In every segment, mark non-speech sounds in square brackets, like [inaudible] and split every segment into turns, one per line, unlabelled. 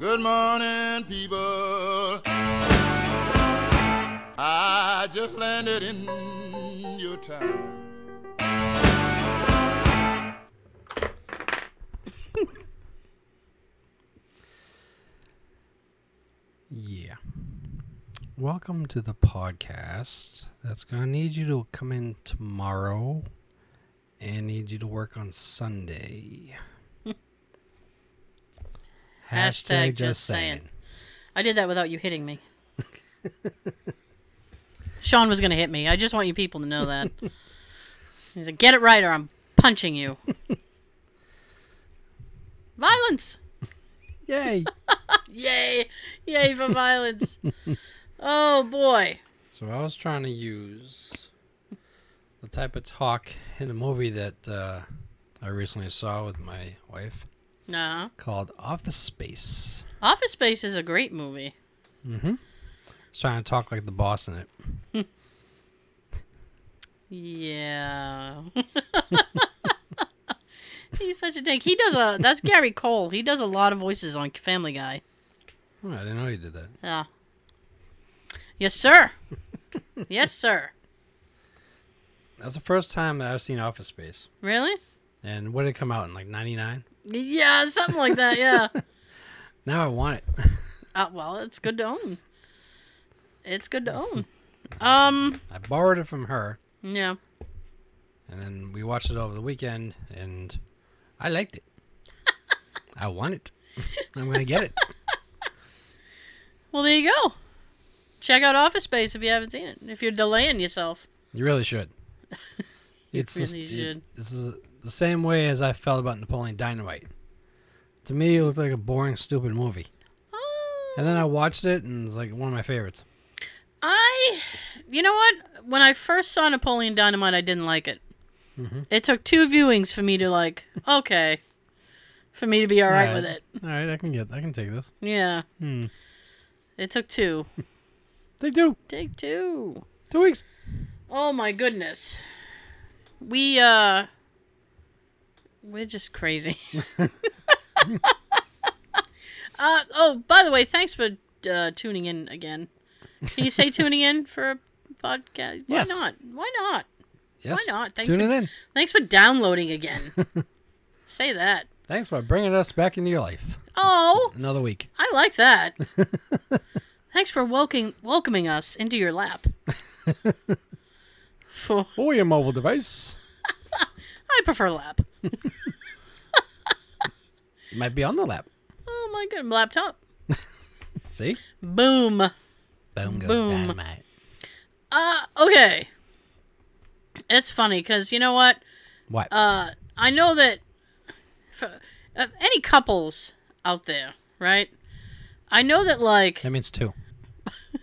Good morning, people. I just landed in your town.
Yeah. Welcome to the podcast. That's going to need you to come in tomorrow and need you to work on Sunday.
Hashtag just saying. I did that without you hitting me. Sean was going to hit me. I just want you people to know that. [laughs] He's like, get it right or I'm punching you. [laughs] Violence!
Yay! [laughs]
Yay! Yay for violence. oh boy.
so I was trying to use the type of talk in a movie that uh, I recently saw with my wife
No.
called Office Space.
Office Space is a great movie.
Mm-hmm. Was trying to talk like the boss in it.
Yeah. [laughs] He's such a dick. He does a. That's Gary Cole. He does a lot of voices on Family Guy.
Oh, I didn't know you did that.
Yeah. Yes, sir. yes, sir.
That's the first time that I've seen Office Space.
Really?
And what did it come out in, like 99?
Yeah, something like that. Yeah. [laughs]
Now I want it. [laughs]
uh, well, it's good to own. It's good to own. [laughs] Um.
I borrowed it from her,
Yeah.
and then we watched it over the weekend, and I liked it. I want it. I'm going to get it.
Well, there you go. Check out Office Space if you haven't seen it. If you're delaying yourself.
You really should.
You
It's just-
really
it- this is the same way as I felt about Napoleon Dynamite. To me, it looked like a boring, stupid movie. And then I watched it, and it's like one of my favorites.
I, you know what? When I first saw Napoleon Dynamite, I didn't like it.
Mm-hmm.
It took two viewings for me to like, okay, for me to be all right
Alright.
with it.
All right, I can get, I can take this.
Yeah,
Hmm.
it took two. [laughs]
They do
Take two.
two weeks.
Oh my goodness. We uh we're just crazy. [laughs] [laughs] uh oh, by the way, thanks for uh, tuning in again. Can you say [laughs] tuning in for a podcast? Why
Yes.
not? Why not?
Yes.
Why not? Thanks
Tune
for-
in.
Thanks for downloading again. say that.
Thanks for bringing us back into your life.
Oh,
Another week.
I like that. thanks for welcoming welcoming us into your lap. for
Or your mobile device.
I prefer lap. [laughs]
Might be on the lap.
Oh my god, laptop.
See?
Boom.
Boom goes
Boom.
dynamite.
Uh, okay. It's funny because you know what?
What?
Uh, I know that for, uh, any couples out there, right? I know that like
that means two. [laughs]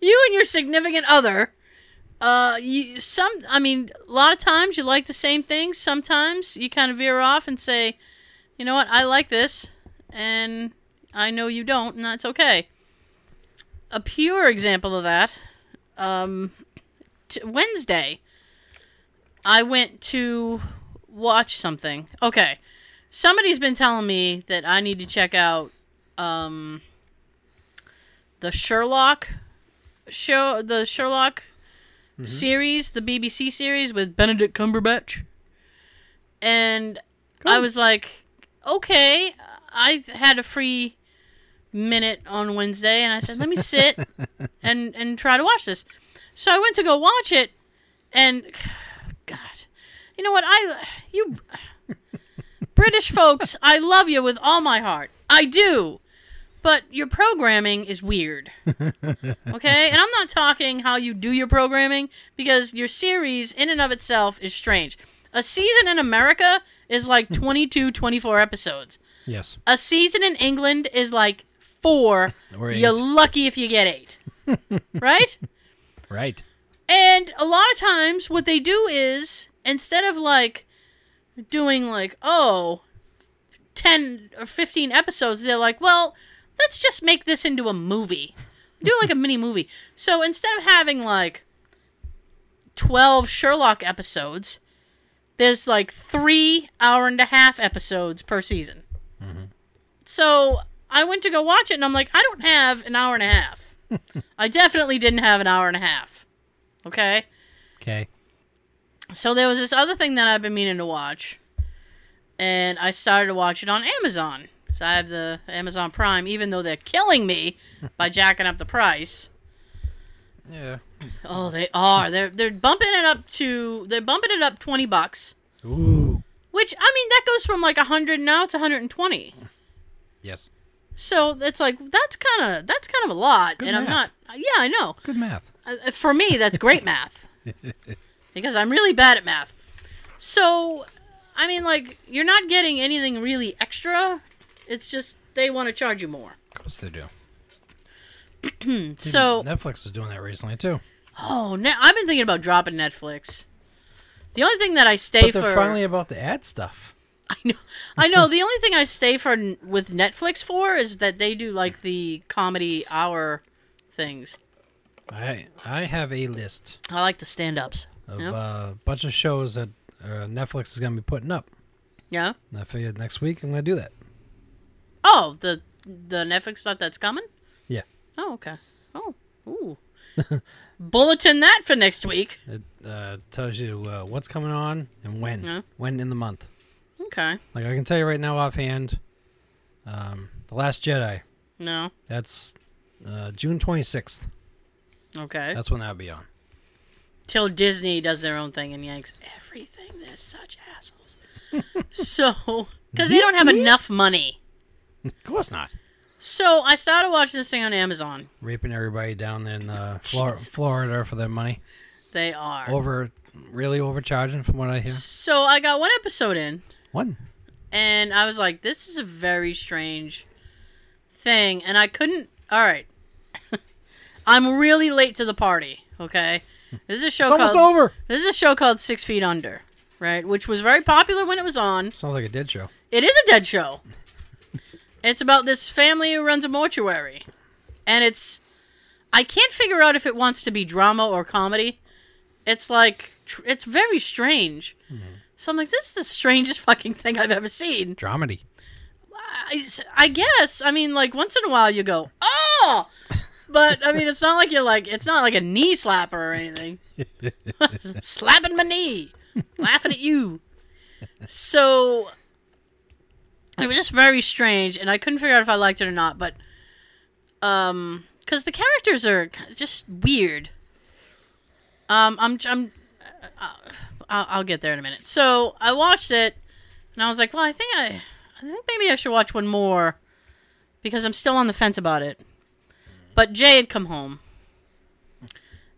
you and your significant other, uh, you some. I mean, a lot of times you like the same things. Sometimes you kind of veer off and say, you know what? I like this, and I know you don't, and that's okay. A pure example of that, um, t- Wednesday, I went to watch something. Okay, somebody's been telling me that I need to check out, um, the Sherlock show, the Sherlock Mm-hmm. series, the BBC series with Benedict Cumberbatch. And I was like, okay, I had a free minute on Wednesday, and I said, let me sit [laughs] and and try to watch this. So I went to go watch it, and [sighs] God, you know what? I you [sighs] British folks, I love you with all my heart. I do. But your programming is weird. [laughs] Okay? And I'm not talking how you do your programming because your series in and of itself is strange. A season in America is like [laughs] 22, 24 episodes.
Yes.
A season in England is like four. [laughs]
Or
You're lucky if you get eight. right?
Right.
And a lot of times, what they do is instead of like doing like, oh, 10 or 15 episodes, they're like, well, let's just make this into a movie. Do like a [laughs] mini movie. So instead of having like 12 Sherlock episodes, there's like three hour and a half episodes per season. Mm-hmm. So I went to go watch it, and I'm like, I don't have an hour and a half. [laughs] I definitely didn't have an hour and a half. Okay.
Okay.
So there was this other thing that I've been meaning to watch, and I started to watch it on Amazon. So I have the Amazon Prime, even though they're killing me [laughs] by jacking up the price.
Yeah.
Oh, they are. They're they're bumping it up to they're bumping it up twenty bucks.
Ooh.
Which I mean, that goes from like hundred now to hundred and twenty.
Yes.
So it's like that's kind of that's kind of a lot,
Good
and I'm not. Yeah, I know.
Good math.
Uh, For me, that's great [laughs] math because I'm really bad at math. So, I mean, like you're not getting anything really extra. It's just they want to charge you more.
Of course they do. [clears throat]
So,
Netflix is doing that recently too.
oh, ne- I've been thinking about dropping Netflix. The only thing that I stay
But they're
for
finally about the ad stuff. [laughs]
I know. I know. The only thing I stay for n- with Netflix for is that they do like the comedy hour things.
I I have a list
I like the stand-ups.
of
Yep.
a uh, bunch of shows that uh, Netflix is going to be putting up.
Yeah.
And I figured next week I'm going to do that.
Oh, the the Netflix stuff that's coming.
Yeah.
Oh, okay. Oh, ooh. [laughs] Bulletin that for next week.
It uh, tells you uh, what's coming on and when.
Yeah.
When in the month.
Okay.
Like I can tell you right now offhand, um, The Last Jedi.
No.
That's uh, June 26th.
Okay.
That's when that'll be on.
Till Disney does their own thing and yanks everything. They're such assholes. [laughs] so, because they don't have enough money.
Of course not.
So I started watching this thing on Amazon.
Raping everybody down in uh, Flor- [laughs] Florida for their money.
They are.
Over, really overcharging from what I hear.
So I got one episode in,
One.
and I was like, "This is a very strange thing," and I couldn't. All right, [laughs] I'm really late to the party. Okay, this is a show
It's almost
called
over.
this is a show called Six Feet Under, right? Which was very popular when it was on.
Sounds like a dead show.
It is a dead show. It's about this family who runs a mortuary, and it's. I can't figure out if it wants to be drama or comedy. It's like tr- it's very strange. Mm-hmm. So I'm like, this is the strangest fucking thing I've ever seen.
Dramedy.
I, I guess. I mean, like once in a while you go, oh, but I mean, it's not like you're like it's not like a knee slapper or anything. [laughs] [laughs] Slapping my knee, laughing at you. So it was just very strange, and I couldn't figure out if I liked it or not. But um, because the characters are just weird. Um, I'm I'm. Uh, I'll, I'll get there in a minute. So I watched it, and I was like, well, I think I, I think maybe I should watch one more, because I'm still on the fence about it. But Jay had come home,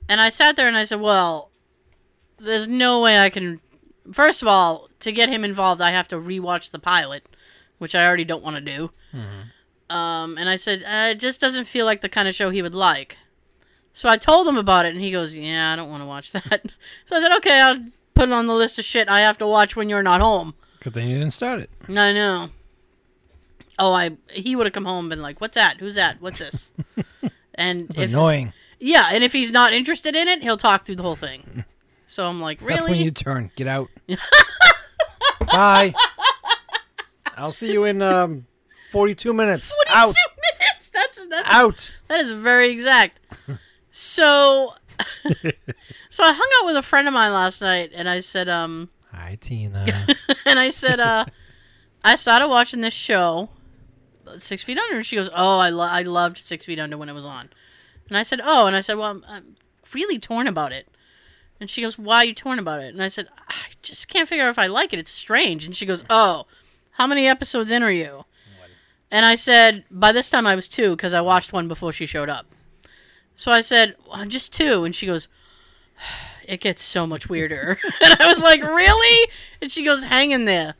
and I sat there and I said, well, there's no way I can. First of all, to get him involved, I have to rewatch the pilot, which I already don't want to do. Um, and I said, uh, it just doesn't feel like the kind of show he would like. So I told him about it, and he goes, "Yeah, I don't want to watch [laughs] that." So I said, "Okay, I'll put it on the list of shit I have to watch when you're not home."
Good thing you didn't start it.
I know. Oh, I he would have come home and been like, "What's that? Who's that? What's this?" [laughs] and if
annoying.
yeah, and if he's not interested in it, he'll talk through the whole thing. [laughs] So I'm like, really?
That's when you turn. Get out. Bye. I'll see you in um, 42 minutes.
42
Out.
minutes. That's that's
Out.
That is very exact. So, [laughs] so I hung out with a friend of mine last night, and I said, um,
Hi, Tina. [laughs]
and I said, uh, I started watching this show, Six Feet Under, and she goes, "Oh, I lo- I loved Six Feet Under when it was on," and I said, "Oh," and I said, "Well, I'm, I'm really torn about it," and she goes, "Why are you torn about it?" And I said, "I just can't figure out if I like it. It's strange." And she goes, "Oh, how many episodes in are you?" And I said, by this time I was two because I watched one before she showed up. So I said, well, just two. And she goes, it gets so much weirder. [laughs] and I was like, really? And she goes, hang in there.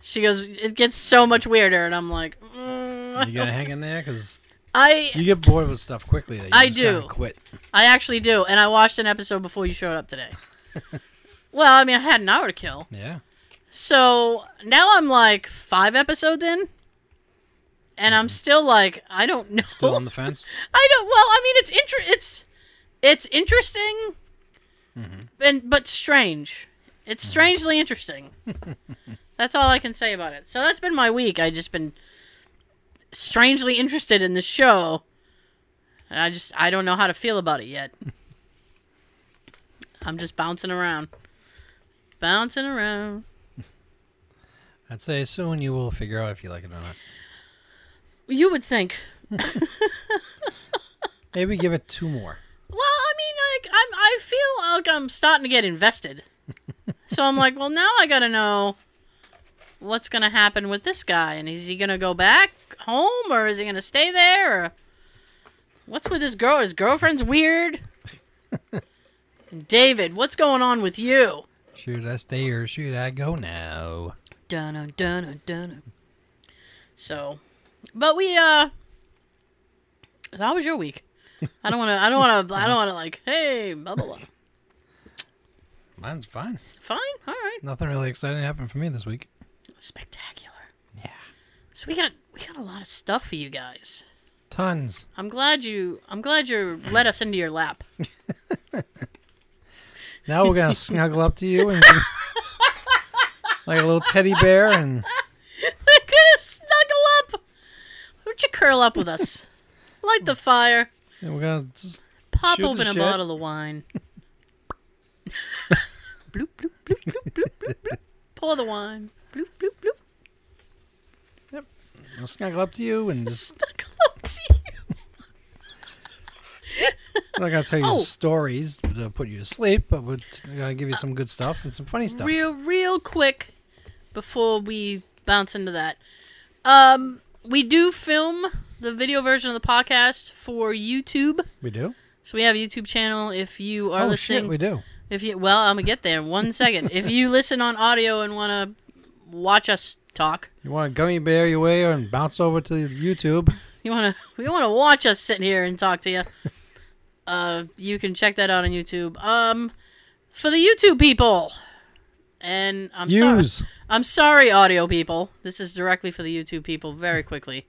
She goes, it gets so much weirder. And I'm like, mm,
you gotta hang in there because [laughs]
I,
you get bored with stuff quickly. That you
I do.
Quit.
I actually do. And I watched an episode before you showed up today. [laughs] well, I mean, I had an hour to kill.
Yeah.
So now I'm like five episodes in. And I'm still like, I don't know.
Still on the fence. [laughs]
I don't. Well, I mean, it's inter- It's it's interesting, mm-hmm. and but strange. It's mm-hmm. strangely interesting. [laughs] that's all I can say about it. So that's been my week. I just been strangely interested in the show. And I just I don't know how to feel about it yet. [laughs] I'm just bouncing around. Bouncing around.
I'd say soon you will figure out if you like it or not.
You would think. [laughs]
Maybe give it two more.
Well, I mean, like I'm I feel like I'm starting to get invested. [laughs] so I'm like, well, now I got to know what's going to happen with this guy and is he going to go back home or is he going to stay there or what's with his girl? His girlfriend's weird. [laughs] David, what's going on with you?
Should I stay or should I go now?
Dun dun dun So, but we uh, how was your week? I don't want to. I don't want to. I don't want to like. Hey, blah blah blah.
Mine's fine.
Fine. All right.
Nothing really exciting happened for me this week.
Spectacular.
Yeah.
So we got we got a lot of stuff for you guys.
Tons.
I'm glad you. I'm glad you let us into your lap. [laughs]
Now we're gonna snuggle up to you and [laughs] like a little teddy bear and [laughs]
We're gonna snuggle up. Why don't you curl up with us? [laughs] Light the fire.
and we're gonna just
Pop
Shoot the
open a
shit.
bottle of wine. [laughs] bloop, bloop, bloop, bloop, bloop, bloop, bloop. Pour the wine. Bloop, bloop, bloop.
we'll snuggle up to you and just
Snuggle up to you.
I'm not gonna tell you
Oh.
stories to put you to sleep, but we're gonna uh, give you some good stuff and some funny stuff.
Real, real quick before we bounce into that. Um, we do film the video version of the podcast for YouTube.
We do.
So we have a YouTube channel. If you are
oh
listening,
shit, we do.
if you well, I'm gonna get there in one second. If you [laughs] listen on audio and want to watch us talk,
You want to gummy bear your way and bounce over to YouTube?
you want to you want to watch us sit here and talk to you. Uh, you can check that out on YouTube. Um, for the YouTube people, and I'm sorry. I'm sorry, audio people. This is directly for the YouTube people. Very quickly,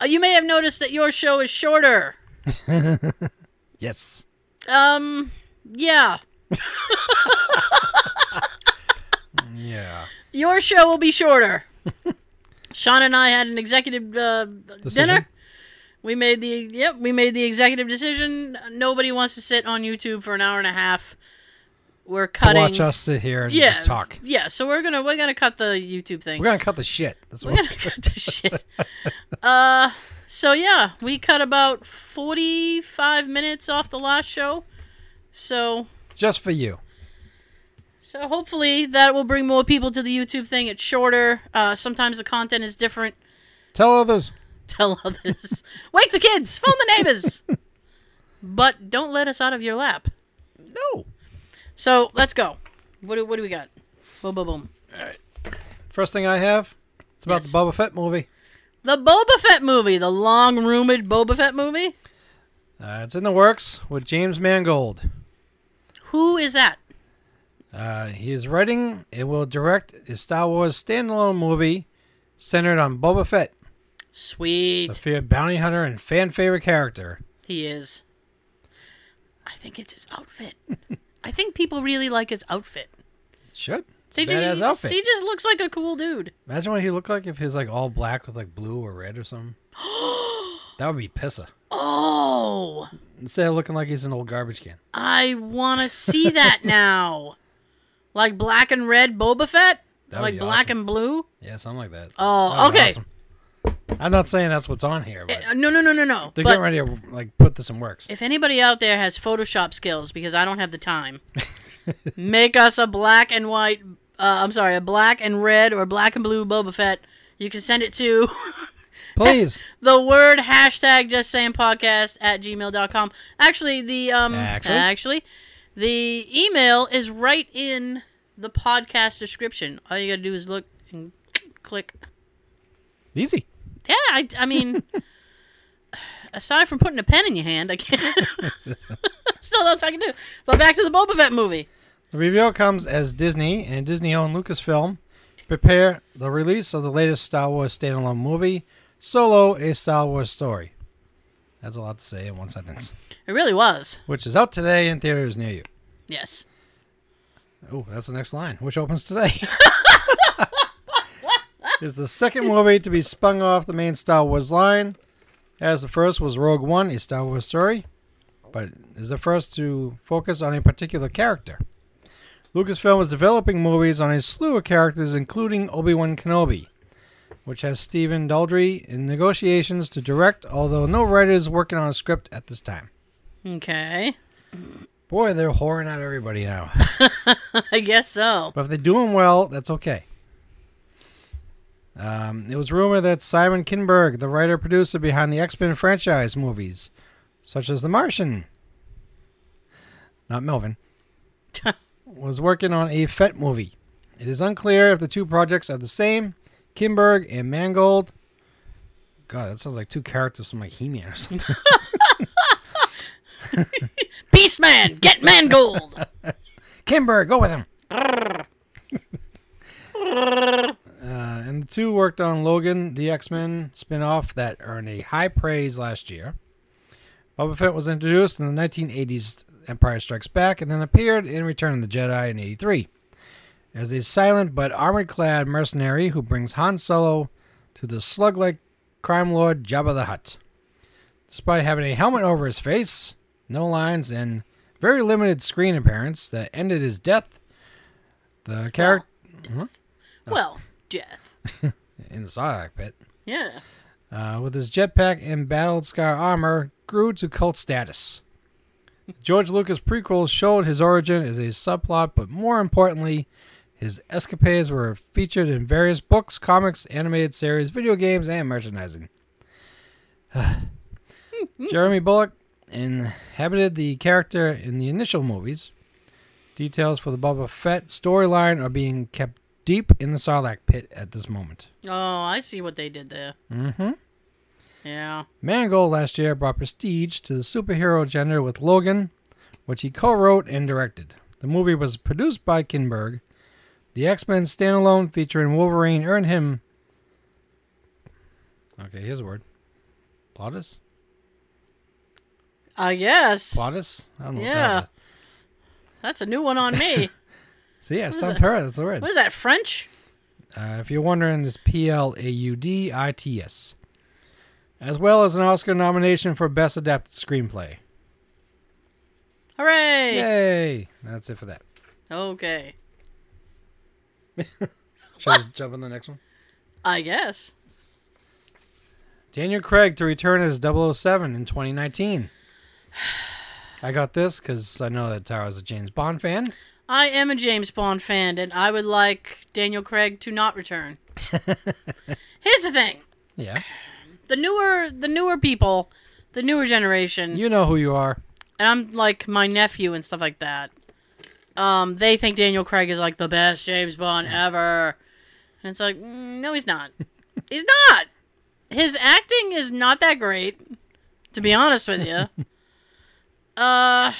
uh, you may have noticed that your show is shorter. [laughs]
Yes.
Um, yeah,
Yeah.
your show will be shorter. Sean and I had an executive uh, dinner. We made the yep. We made the executive decision. Nobody wants to sit on YouTube for an hour and a half. We're
To
cutting.
watch us sit here and
yeah,
just talk.
Yeah, so we're gonna we're gonna cut the YouTube thing.
We're gonna cut the shit. That's
We're
what.
gonna cut the shit. [laughs] Uh, so yeah, we cut about forty-five minutes off the last show. So,
Just for you.
so hopefully that will bring more people to the YouTube thing. It's shorter. Uh, sometimes the content is different.
Tell others.
Tell others. [laughs] Wake the kids. Phone the neighbors. [laughs] but don't let us out of your lap.
No.
So let's go. What do, what do we got? Boom, boom, boom. All right.
First thing I have. It's about
Yes.
the Boba Fett movie.
The Boba Fett movie, the long rumored Boba Fett movie.
Uh, it's in the works with James Mangold.
Who is that?
Uh, he is writing and will direct a Star Wars standalone movie centered on Boba Fett, the
Sweet.
feared bounty hunter and fan favorite character.
He is. I think it's his outfit. [laughs] I think people really like his outfit.
Should.
They just, he, just,
outfit.
he just looks like a cool dude.
Imagine what he looked like if he was like all black with like blue or red or something. [gasps] that would be pissa.
Oh,
Instead of looking like he's an old garbage can.
I want to see that [laughs] now. Like black and red Boba Fett?
That'd
like black
awesome.
and blue?
Yeah, something like that.
Oh,
That'd
okay.
awesome. I'm not saying that's what's on here, but
Uh, no, no, no, no, no.
they're
But
getting ready to like put this in works.
if anybody out there has Photoshop skills, because I don't have the time, [laughs] make us a black and white. Uh, I'm sorry, a black and red or black and blue Boba Fett. You can send it to [laughs]
Please. [laughs]
the word hashtag just saying podcast at gmail.com. Actually, the um
Actually?
actually the email is right in the podcast description. All you gotta do is look and click.
Easy.
Yeah, I, I mean, [sighs] aside from putting a pen in your hand, I can't. [laughs] Still else I can do. But back to the Boba Fett movie.
The reveal comes as Disney and Disney owned Lucasfilm prepare the release of the latest Star Wars standalone movie, Solo: A Star Wars Story. That's a lot to say in one sentence.
It really was.
Which is out today in theaters near you.
Yes.
Oh, that's the next line, which opens today. [laughs] is the second movie to be spun off the main Star Wars line, as the first was Rogue One, a Star Wars story, but is the first to focus on a particular character. Lucasfilm is developing movies on a slew of characters, including Obi Wan Kenobi, which has Stephen Daldry in negotiations to direct, although no writer is working on a script at this time.
Okay.
Boy, they're whoring out everybody now. [laughs]
I guess so.
But if they do them well, that's okay. Um, it was rumored that Simon Kinberg, the writer producer behind the X Men franchise movies, such as The Martian, not Melvin, [laughs] was working on a Fett movie. It is unclear if the two projects are the same. Kinberg and Mangold. God, that sounds like two characters from like He-Man or something. [laughs]
Beast Man, get Mangold. [laughs]
Kimber, go with him. Uh, and the two worked on Logan, the X Men spin off that earned a high praise last year. Boba Fett was introduced in the 1980s Empire Strikes Back and then appeared in Return of the Jedi in 83 as a silent but armored clad mercenary who brings Han Solo to the slug like crime lord Jabba the Hutt. Despite having a helmet over his face, no lines, and very limited screen appearance that ended his death, the character
Well, death.
in the Sarlacc pit,
Yeah.
uh, with his jetpack and battled scar armor, grew to cult status. George Lucas prequels showed his origin as a subplot, but more importantly, his escapades were featured in various books, comics, animated series, video games, and merchandising. [sighs] Jeremy Bulloch inhabited the character in the initial movies. Details for the Boba Fett storyline are being kept deep in the Sarlacc pit at this moment.
Oh, I see what they did there.
Mm-hmm.
Yeah.
Mangold last year brought prestige to the superhero genre with Logan, which he co-wrote and directed. The movie was produced by Kinberg. The X-Men standalone featuring Wolverine earned him. Okay, here's a word. Plautus?
I guess.
Plautus? I don't know.
Yeah.
that.
That's a new one on me. [laughs]
See, I stumped
that?
her. That's the word.
what is that, French?
Uh, if you're wondering, it's P L A U D I T S, as well as an Oscar nomination for Best Adapted Screenplay.
Hooray!
Yay! That's it for that.
Okay. [laughs]
Shall I jump on the next one?
I guess.
Daniel Craig to return as 007 in 2019. [sighs] I got this because I know that Tara's a James Bond fan.
I am a James Bond fan, and I would like Daniel Craig to not return. [laughs] Here's the thing:
Yeah.
the newer, the newer people, the newer generation,
You know who you are.
and I'm like my nephew and stuff like that. Um, they think Daniel Craig is like the best James Bond [laughs] ever, and it's like, mm, no, he's not. he's not. His acting is not that great, to be honest with you. [laughs] uh,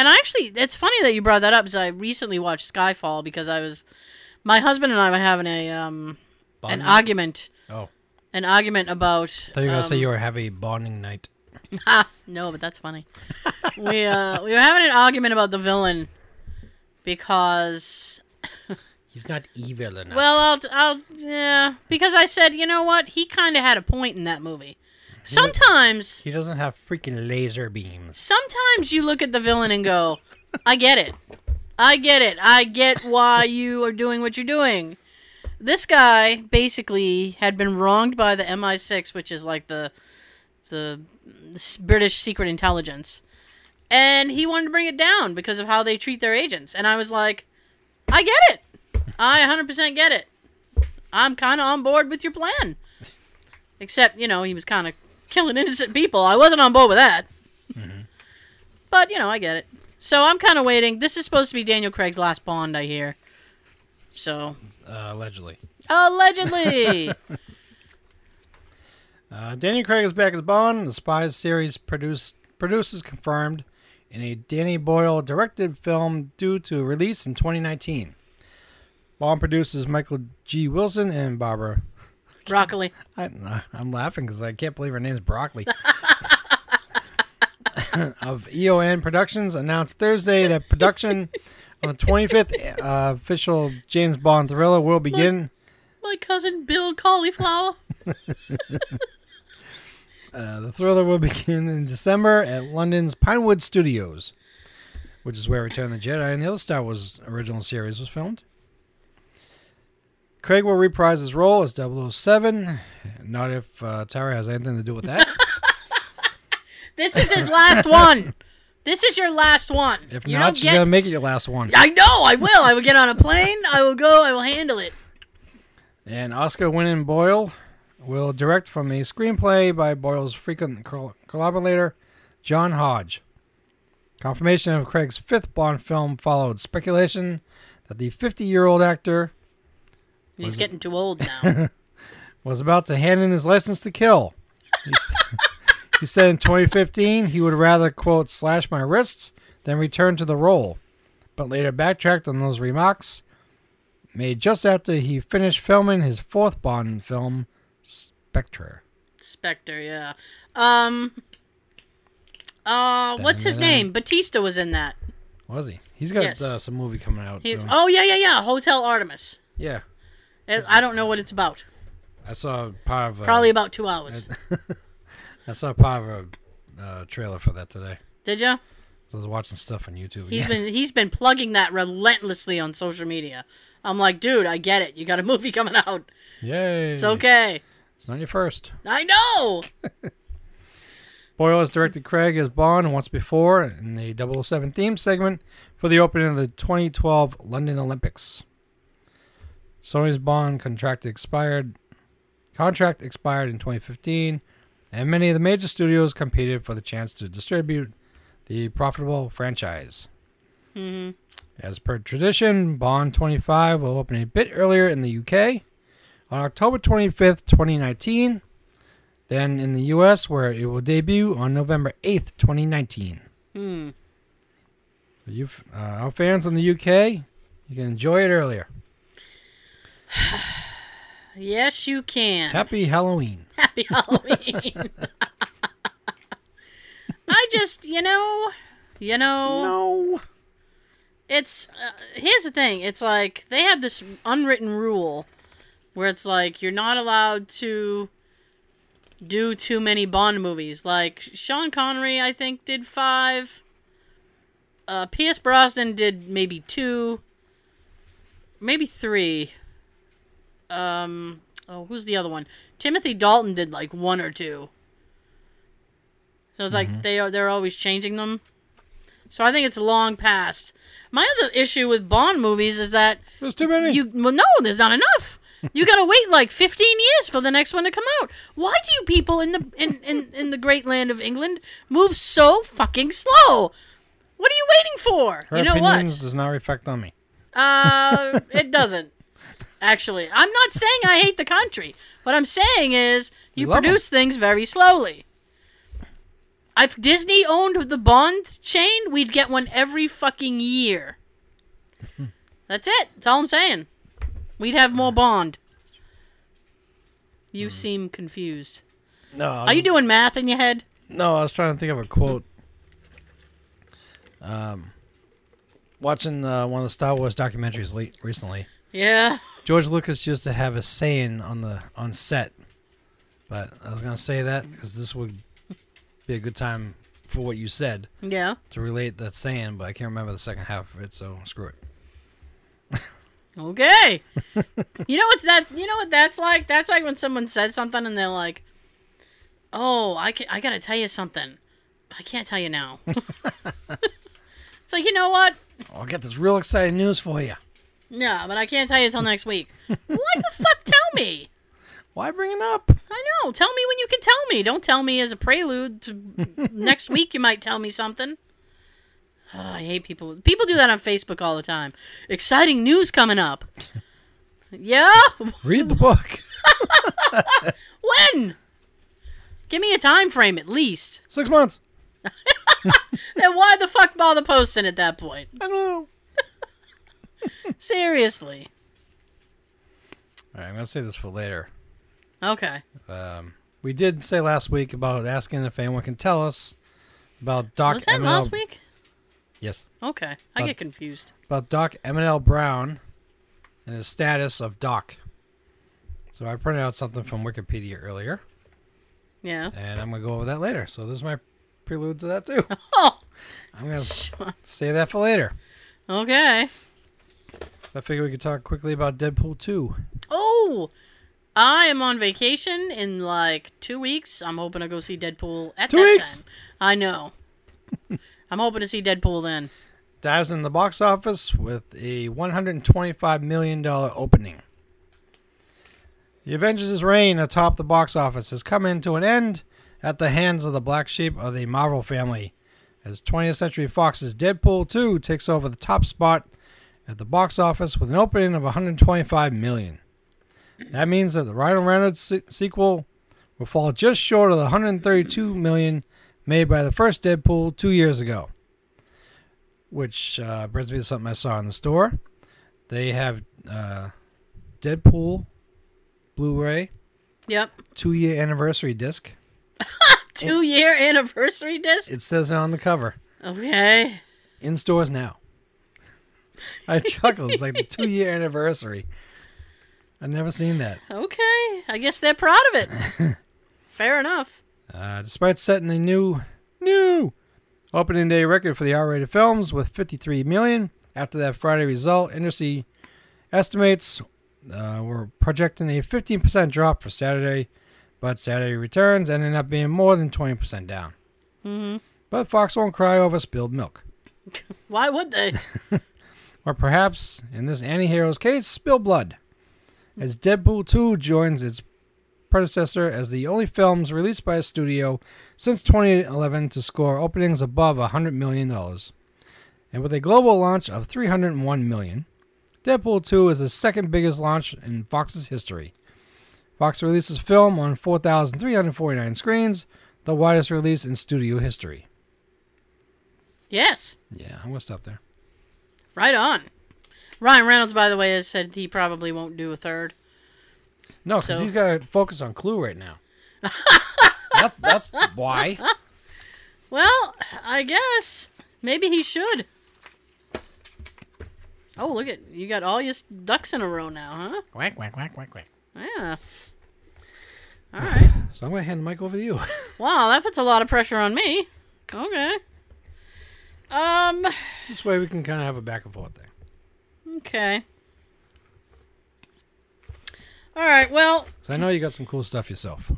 and I actually, it's funny that you brought that up because I recently watched Skyfall because I was, my husband and I were having a um an argument,
Oh.
an argument about.
I thought you were going to say
um,
you were having a bonding night. [laughs]
No, but that's funny. [laughs] we uh we were having an argument about the villain because [laughs]
He's not evil enough.
well I'll I'll yeah because I said you know what he kind of had a point in that movie. Sometimes
he doesn't have freaking laser beams.
sometimes you look at the villain and go, I get it. I get it. I get why you are doing what you're doing. This guy basically had been wronged by the MI6, which is like the the s- British secret intelligence. And he wanted to bring it down because of how they treat their agents. And I was like, I get it. I 100% get it. I'm kind of on board with your plan. Except, you know, he was kind of killing innocent people. I wasn't on board with that. But, you know, I get it. So I'm kind of waiting. This is supposed to be Daniel Craig's last Bond, I hear. So,
Uh, allegedly.
allegedly. [laughs]
Uh, Daniel Craig is back as Bond. The Spies series produced producers confirmed in a Danny Boyle directed film due to release in 2019. Bond producers Michael G. Wilson and Barbara.
Broccoli.
I, I'm laughing because I can't believe her name's Broccoli. [laughs] [laughs] of EON Productions announced Thursday that production on the 25th uh, official James Bond thriller will begin
My cousin Bill Cauliflower. [laughs]
Uh, the thriller will begin in December at London's Pinewood Studios, which is where Return of the Jedi and the other Star Wars original series was filmed. Craig will reprise his role as 007. Not if uh, Tara has anything to do with that. [laughs]
This is his last one. This is your last one.
If
you
not, she's
get-
going to make it your last one.
I know. I will. I will get on a plane. I will go. I will handle it.
And Oscar winning Boyle will direct from a screenplay by Boyle's frequent collaborator, John Hodge. Confirmation of Craig's fifth Bond film followed speculation that the 50 year old actor
He's
Was it-
getting too old now. [laughs]
was about to hand in his license to kill. He, [laughs] said in 2015 he would rather, quote, slash my wrists than return to the role, but later backtracked on those remarks made just after he finished filming his fourth Bond film, Spectre.
Spectre. Yeah. Um. Uh, what's his name? Batista was in that.
Was he? He's got
Yes.
uh, some movie coming out
He, oh yeah, yeah, yeah. Hotel Artemis.
Yeah,
I I don't know what it's about.
I saw part of a,
Probably about two hours. [laughs]
I saw part of a uh, trailer for that today.
Did you?
I was watching stuff on YouTube.
He's
yeah.
been he's been plugging that relentlessly on social media. I'm like, dude, I get it. You got a movie [laughs] coming out.
Yay!
It's okay.
It's not your first.
I know. [laughs]
Boyle has directed Craig as Bond once before in the 007 theme segment for the opening of the 2012 London Olympics. Sony's Bond contract expired. Contract expired in 2015, and many of the major studios competed for the chance to distribute the profitable franchise.
hmm
As per tradition, Bond 25 will open a bit earlier in the UK on October 25th, 2019, then in the US, where it will debut on November 8th, 2019.
Hmm.
For you, uh, our fans in the UK, you can enjoy it earlier. [sighs]
Yes, you can.
Happy Halloween.
Happy Halloween. [laughs] I just, you know, you know,
No.
it's uh, here's the thing. It's like they have this unwritten rule where it's like you're not allowed to do too many Bond movies. Like Sean Connery, I think did 5. Uh Pierce Brosnan did maybe 2. Maybe 3. Um oh, who's the other one? Timothy Dalton did like one or two. So it's like they are they're always changing them. So I think it's long past. My other issue with Bond movies is that
There's too many.
you well no, there's not enough. You gotta wait like 15 years for the next one to come out. Why do you people in the in, in, in the great land of England move so fucking slow? What are you waiting for?
Her
you know
opinions
what?
does not reflect on me.
Uh, it doesn't. Actually, I'm not saying I hate the country. What I'm saying is you produce things very slowly. If Disney owned the Bond chain, we'd get one every fucking year. [laughs] That's it. That's all I'm saying. We'd have more Bond. You seem confused.
No,
Are you doing math in your head?
No, I was trying to think of a quote. Um, watching uh, one of the Star Wars documentaries late recently,
Yeah.
George Lucas used to have a saying on the on set, but I was gonna say that because this would be a good time for what you said
Yeah.
to relate that saying, but I can't remember the second half of it, so screw it. [laughs]
Okay. you know what's that? You know what that's like? That's like when someone says something and they're like, "Oh, I can, I gotta tell you something. I can't tell you now." [laughs] [laughs] it's like you know what?
I'll get this real exciting news for you.
No, but I can't tell you until next week. [laughs] Why the fuck tell me?
Why bring it up?
I know. Tell me when you can tell me. Don't tell me as a prelude to [laughs] next week. You might tell me something. Oh, I hate people. People do that on Facebook all the time. Exciting news coming up. [laughs] Yeah?
Read the book.
When? Give me a time frame at least.
Six months.
then why the fuck bother posting at that point?
I don't know.
Seriously.
All right, I'm gonna say this for later.
Okay.
Um, we did say last week about asking if anyone can tell us about Doc
Was that
L-
last week?
Yes,
Okay. I
Uh,
get confused.
about Doc Emmett L. Brown and his status of Doc. So I printed out something from Wikipedia earlier,
Yeah.
and I'm gonna go over that later. So this is my prelude to that too. [laughs]
Oh.
I'm gonna [laughs]
sure.
save that for later.
Okay.
I figure we could talk quickly about Deadpool 2.
Oh, I am on vacation in like two weeks. I'm hoping to go see Deadpool at
Two
that
weeks?
time. I know. [laughs] I'm hoping to see Deadpool then.
Dives in the box office with a $125 million opening. The Avengers' reign atop the box office has come into an end at the hands of the black sheep of the Marvel family, as 20th Century Fox's Deadpool 2 takes over the top spot at the box office with an opening of 125 million. That means that the Ryan Reynolds se- sequel will fall just short of the 132 million made by the first Deadpool two years ago which uh, brings me to something I saw in the store. They have uh, Deadpool Blu-ray
Yep.
two-year anniversary disc. [laughs]
Two year anniversary disc.
It says it on the cover.
Okay.
In stores now. I chuckled. It's like the two-year anniversary. I've never seen that.
Okay. I guess they're proud of it. [laughs] Fair enough.
Uh, despite setting a new, new opening day record for the R-rated films with 53 million after that Friday result, industry estimates uh, were projecting a 15% drop for Saturday, but Saturday returns ended up being more than 20% down.
hmm
But Fox won't cry over spilled milk, [laughs]
Why would they? [laughs]
or perhaps, in this anti-hero's case, spill blood, as Deadpool 2 joins its predecessor as the only films released by a studio since 2011 to score openings above $100 million. And with a global launch of 301 million, Deadpool 2 is the second biggest launch in Fox's history. Fox releases film on 4,349 screens, the widest release in studio history.
yes.
Yeah, I'm going to stop there.
Right on. Ryan Reynolds, by the way, has said he probably won't do a third.
No, because
So-
he's got to focus on Clue right now. [laughs] that's, that's why.
Well, I guess maybe he should. Oh, look at you got all your ducks in a row now, huh?
Quack, quack, quack, quack, quack.
Yeah. All right. [sighs]
So I'm going to hand the mic over to you. [laughs]
Wow, that puts a lot of pressure on me. Okay. Um.
this way we can kind of have a back and forth thing.
Okay. All right. Well,
So I know you got some cool stuff yourself.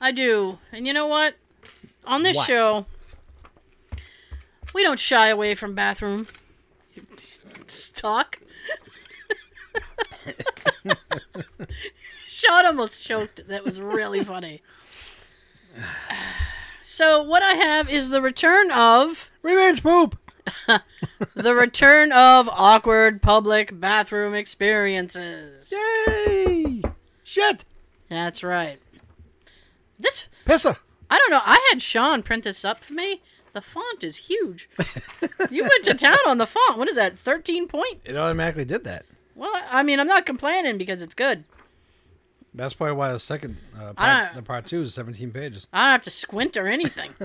I do, and you know what? On this
What?
show, we don't shy away from bathroom talk. Sean almost choked. That was really funny. [sighs] So what I have is the return of
Revenge poop! [laughs]
the return of awkward public bathroom experiences.
Yay! Shit!
That's right. This
Pissa!
I don't know. I had Sean print this up for me. The font is huge. [laughs] you went to town on the font. What is that? 13 point?
It automatically did that.
Well, I mean, I'm not complaining because it's good.
That's probably why the second uh, part, the part two is 17 pages.
I don't have to squint or anything. [laughs]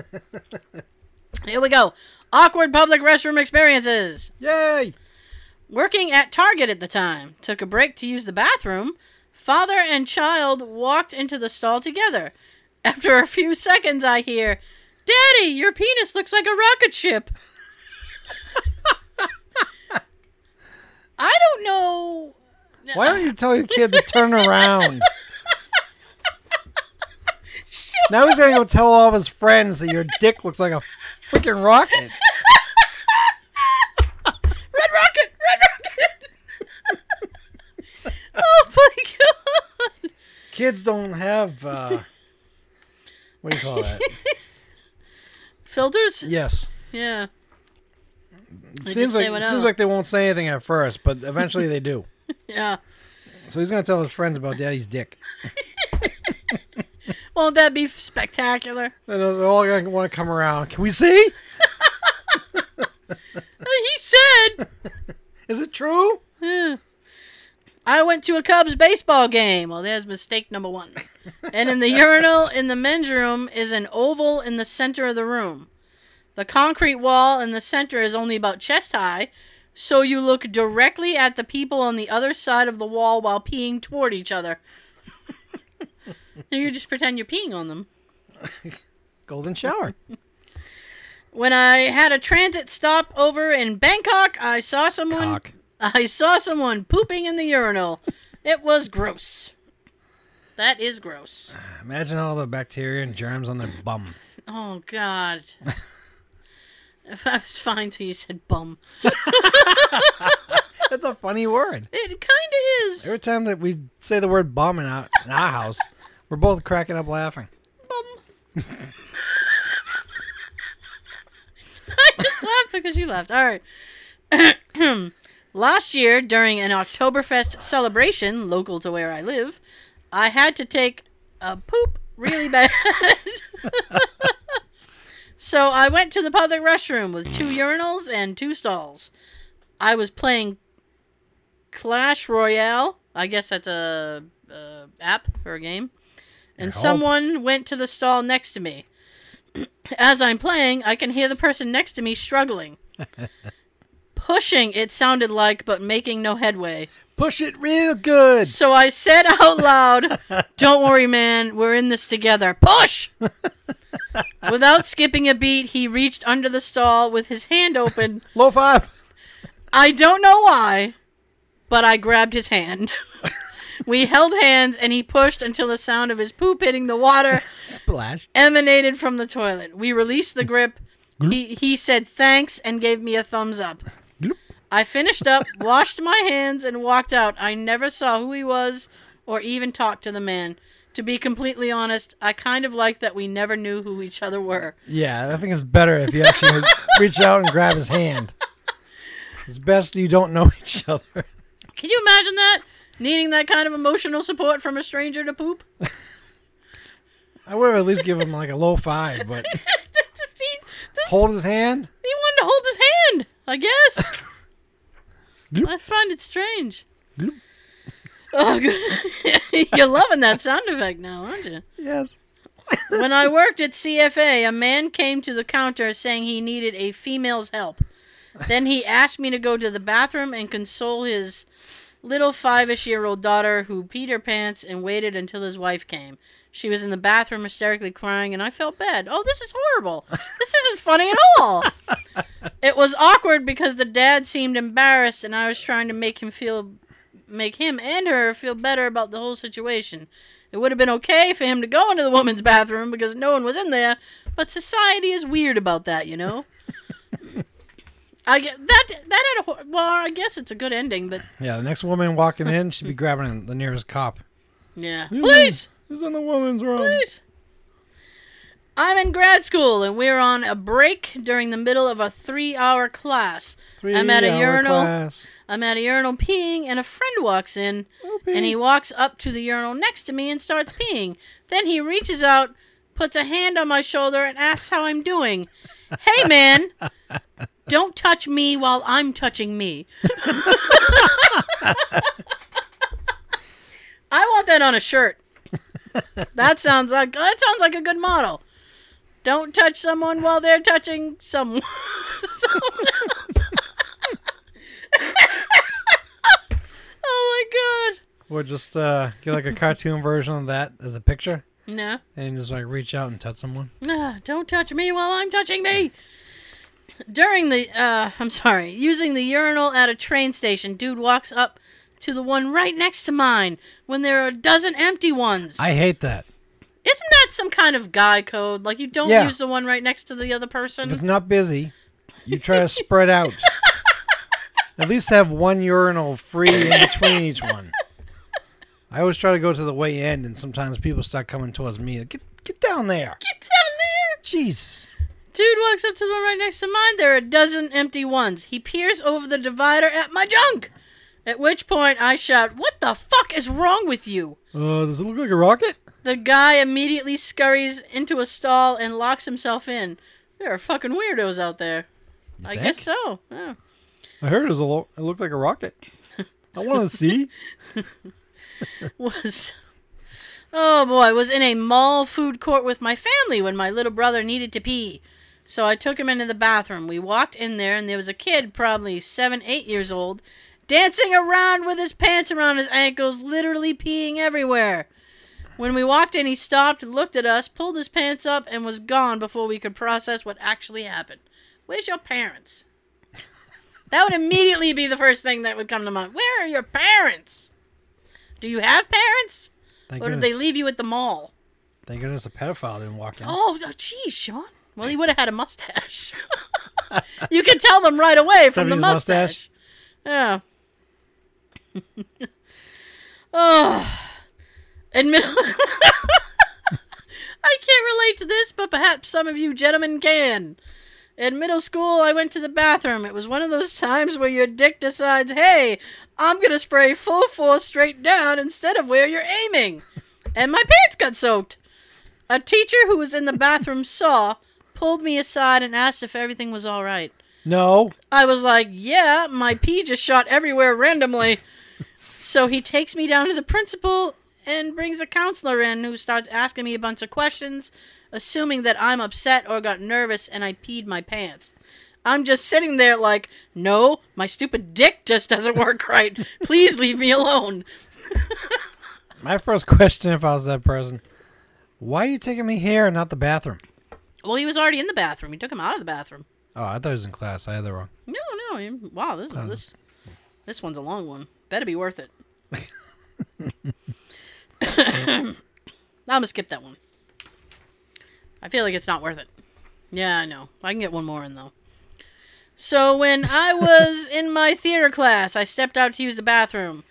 Here we go. Awkward public restroom experiences.
Yay!
Working at Target at the time, took a break to use the bathroom. Father and child walked into the stall together. After a few seconds, I hear, Daddy, your penis looks like a rocket ship. I don't know.
Why don't you tell your kid to turn around? [laughs] now he's gonna go tell all of his friends that your dick looks like a freaking rocket.
Red Rocket! Red Rocket! [laughs] oh my god!
Kids don't have uh, what do you call that?
Filters?
yes.
Yeah.
It seems like it seems like they won't say anything at first, but eventually they do. [laughs]
Yeah.
So he's gonna tell his friends about Daddy's dick. [laughs] [laughs]
Won't that be spectacular?
They're all gonna want to come around. Can we see? [laughs]
He said. [laughs]
Is it true?
I went to a Cubs baseball game. Well, there's mistake number one. and in the urinal in the men's room is an oval in the center of the room. The concrete wall in the center is only about chest high, so you look directly at the people on the other side of the wall while peeing toward each other. You just pretend you're peeing on them. [laughs]
Golden shower. [laughs]
When I had a transit stop over in Bangkok, I saw someone
Cock. [laughs]
I saw someone pooping in the urinal. It was gross. That is gross. [sighs]
Imagine all the bacteria and germs on their bum.
Oh God. if I was fine till you said bum.
That's a funny word.
It kind of is.
Every time that we say the word bum in our, in our house, we're both cracking up laughing.
Bum. [laughs] I just laughed because you laughed. All right. [clears throat] Last year, during an Oktoberfest celebration local to where I live, I had to take a poop really bad. [laughs] so I went to the public restroom with two urinals and two stalls. I was playing Clash Royale. I guess that's a, a app or a game. And someone went to the stall next to me. [clears throat] As I'm playing, I can hear the person next to me struggling. [laughs] Pushing, it sounded like, but making no headway.
Push it real good.
So I said out loud, [laughs] Don't worry, man, we're in this together. Push! [laughs] Without skipping a beat, he reached under the stall with his hand open.
Low five.
I don't know why, but I grabbed his hand. We held hands and he pushed until the sound of his poop hitting the water [laughs]
Splash.
emanated from the toilet. We released the grip. He, he said thanks and gave me a thumbs up. I finished up, [laughs] washed my hands, and walked out. I never saw who he was or even talked to the man. To be completely honest, I kind of like that we never knew who each other were.
Yeah, I think it's better if you actually [laughs] reach out and grab his hand. It's best you don't know each other.
Can you imagine that? Needing that kind of emotional support from a stranger to poop? [laughs]
I would have at least given him like a low five, but [laughs]
he, this-
hold his hand.
he wanted to hold his hand, I guess. [laughs] I find it strange. Oh, good. You're loving that sound effect now, aren't you?
Yes.
when I worked at CFA, a man came to the counter saying he needed a female's help. Then he asked me to go to the bathroom and console his little five-ish year old daughter who peed her pants and waited until his wife came. She was in the bathroom hysterically crying, and I felt bad. Oh, this is horrible. [laughs] This isn't funny at all. it was awkward because the dad seemed embarrassed, and I was trying to make him feel, make him and her feel better about the whole situation. It would have been okay for him to go into the woman's bathroom because no one was in there, but society is weird about that, you know. I get that. That had a well. I guess it's a good ending, but
Yeah, the next woman walking in should be grabbing the nearest cop.
yeah.
Who's
Please,
in- Who's in the woman's room?
please. I'm in grad school and we're on a break during the middle of a three-hour class. Three I'm at a
Three-hour
urinal.
class.
I'm at a urinal peeing, and a friend walks in,
oh,
and he walks up to the urinal next to me and starts peeing. Then he reaches out, puts a hand on my shoulder, and asks how I'm doing. Hey, man, [laughs] don't touch me while I'm touching me. I want that on a shirt. That sounds like that sounds like a good model. Don't touch someone while they're touching someone. someone [laughs] oh my god.
Or just uh, get like a cartoon version of that as a picture,
No.
and just like reach out and touch someone.
Ah, don't touch me while I'm touching me. During the, uh, I'm sorry, using the urinal at a train station, dude walks up to the one right next to mine when there are a dozen empty ones.
I hate that.
Isn't that some kind of guy code? Like you don't
Yeah.
use the one right next to the other
If
person?
it's not busy, you try to spread out. [laughs] At least have one urinal free in between each one. I always try to go to the way end, and sometimes people start coming towards me. Get get down there.
Get down there.
Jeez.
Dude walks up to the one right next to mine. There are a dozen empty ones. He peers over the divider at my junk. At which point I shout, What the fuck is wrong with you?
Uh, does it look like a rocket?
The guy immediately scurries into a stall and locks himself in. There are fucking weirdos out there. I
think?
guess so. Yeah.
I heard it, was a lo- it looked like a rocket. I want to [laughs] see.
Was oh boy, was in a mall food court with my family when my little brother needed to pee. So I took him into the bathroom. We walked in there and there was a kid, probably seven, eight years old, dancing around with his pants around his ankles, literally peeing everywhere. When we walked in, he stopped, looked at us, pulled his pants up, and was gone before we could process what actually happened. Where's your parents? That would immediately be the first thing that would come to mind. Where are your parents? Do you have parents?
Thank
Or did they leave you at the mall?
Thank goodness a pedophile didn't walk in.
Oh, oh, geez, Sean. Well, he would have had a mustache. [laughs] you can tell them right away from the mustache.
mustache?
Yeah. [laughs] oh. Admit. [laughs] I can't relate to this, but perhaps some of you gentlemen can. In middle school, I went to the bathroom. It was one of those times where your dick decides, hey, I'm going to spray full force straight down instead of where you're aiming. And my pants got soaked. A teacher who was in the bathroom saw, pulled me aside, and asked if everything was all right.
No.
I was like, yeah, my pee just shot everywhere randomly. So he takes me down to the principal and brings a counselor in who starts asking me a bunch of questions, assuming that I'm upset or got nervous and I peed my pants. I'm just sitting there like, no, my stupid dick just doesn't work [laughs] right. Please leave me alone. [laughs]
My first question, if I was that person, why are you taking me here and not the bathroom?
Well, he was already in the bathroom. He took him out of the bathroom.
Oh, I thought he was in class. I had that wrong.
No, no. you- Wow, this uh. this this one's a long one. Better be worth it. [laughs] I'm gonna skip that one. I feel like it's not worth it. Yeah, I know. I can get one more in though. So when I was [laughs] in my theater class, I stepped out to use the bathroom.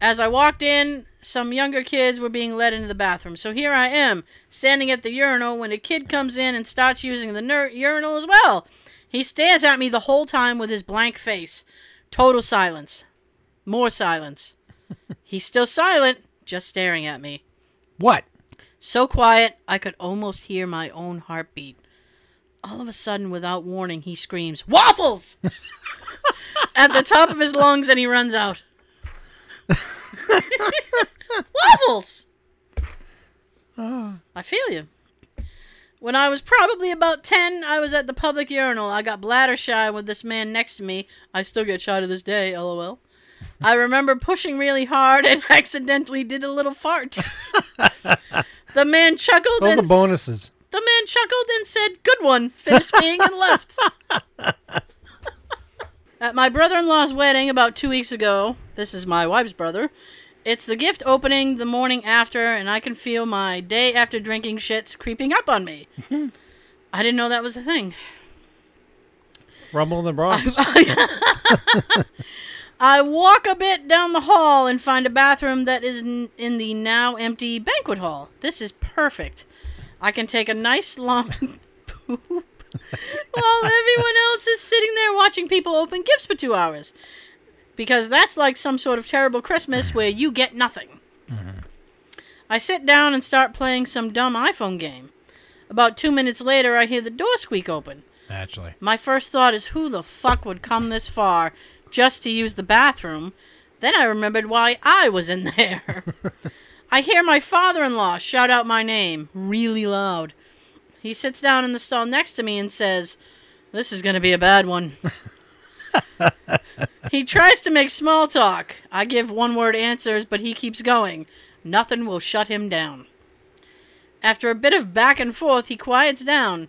As I walked in, some younger kids were being led into the bathroom. So here I am, standing at the urinal when a kid comes in and starts using the ner- urinal as well. He stares at me the whole time with his blank face. Total silence. More silence. [laughs] He's still silent, just staring at me.
What?
So quiet, I could almost hear my own heartbeat. All of a sudden, without warning, he screams, Waffles! [laughs] [laughs] at the top of his lungs, and he runs out. [laughs] Waffles! Ah. I feel you. When I was probably about 10, I was at the public urinal. I got bladder shy with this man next to me. I still get shy to this day, lol. I remember pushing really hard and [laughs] accidentally did a little fart. [laughs] the man chuckled
Those
and
are bonuses.
the man chuckled and said, Good one, finished peeing and left. At my brother in law's wedding about two weeks ago, this is my wife's brother, it's the gift opening the morning after, and I can feel my day after drinking shits creeping up on me. [laughs] I didn't know that was a thing.
Rumble in the Bronx. [laughs]
I walk a bit down the hall and find a bathroom that is n- in the now empty banquet hall. This is perfect. I can take a nice long [laughs] poop while everyone else is sitting there watching people open gifts for two hours. Because that's like some sort of terrible Christmas where you get nothing. I sit down and start playing some dumb iPhone game. About two minutes later, I hear the door squeak open.
Actually.
My first thought is who the fuck would come this far just to use the bathroom? Then I remembered why I was in [laughs] there. I hear my father in law shout out my name really loud. He sits down in the stall next to me and says, This is going to be a bad one. [laughs] he tries to make small talk. I give one word answers, but he keeps going. Nothing will shut him down. After a bit of back and forth, he quiets down.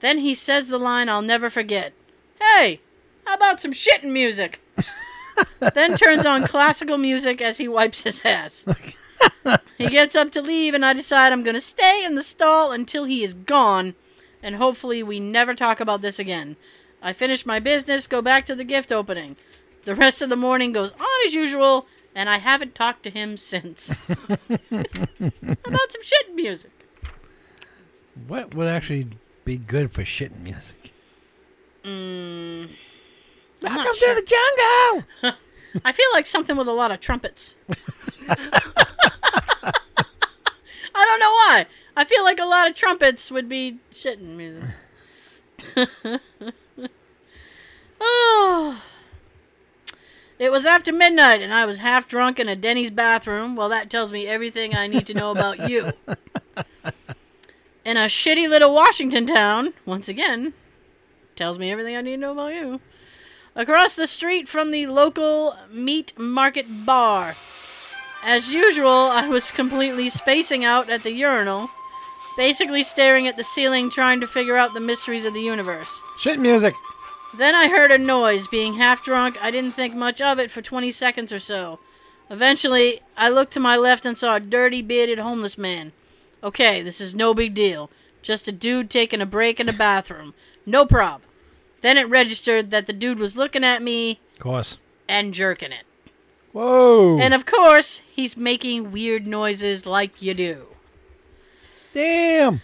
Then he says the line I'll never forget Hey, how about some shitting music? [laughs] then turns on classical music as he wipes his ass. [laughs] he gets up to leave, and I decide I'm going to stay in the stall until he is gone, and hopefully we never talk about this again. I finish my business, go back to the gift opening. The rest of the morning goes on as usual, and I haven't talked to him since. [laughs] About some shit music?
What would actually be good for shitting music?
Mm,
Welcome
sure.
to the jungle. [laughs]
I feel like something with a lot of trumpets. [laughs] I don't know why. I feel like a lot of trumpets would be shitting music. Oh. [laughs] It was after midnight and I was half drunk in a Denny's bathroom. Well, that tells me everything I need to know about you. In a shitty little Washington town, once again, tells me everything I need to know about you across the street from the local meat market bar. As usual, I was completely spacing out at the urinal, basically staring at the ceiling trying to figure out the mysteries of the universe.
Shit music.
Then I heard a noise. Being half drunk, I didn't think much of it for 20 seconds or so. Eventually, I looked to my left and saw a dirty, bearded homeless man. Okay, this is no big deal. Just a dude taking a break in a bathroom. No prob. Then it registered that the dude was looking at me
Of course.
and jerking it.
Whoa.
And of course, he's making weird noises like you do.
Damn.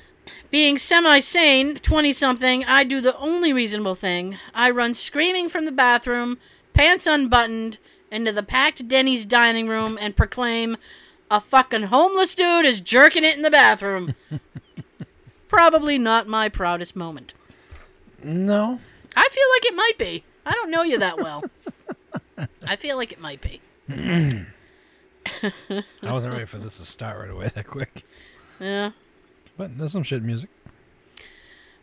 Being semi sane, 20 something, I do the only reasonable thing. I run screaming from the bathroom, pants unbuttoned, into the packed Denny's dining room and proclaim, A fucking homeless dude is jerking it in the bathroom. [laughs] Probably not my proudest moment.
No.
I feel like it might be. I don't know you that well. I feel like it might be. [clears throat]
I wasn't ready for this to start right away that quick.
Yeah.
But there's some shit music.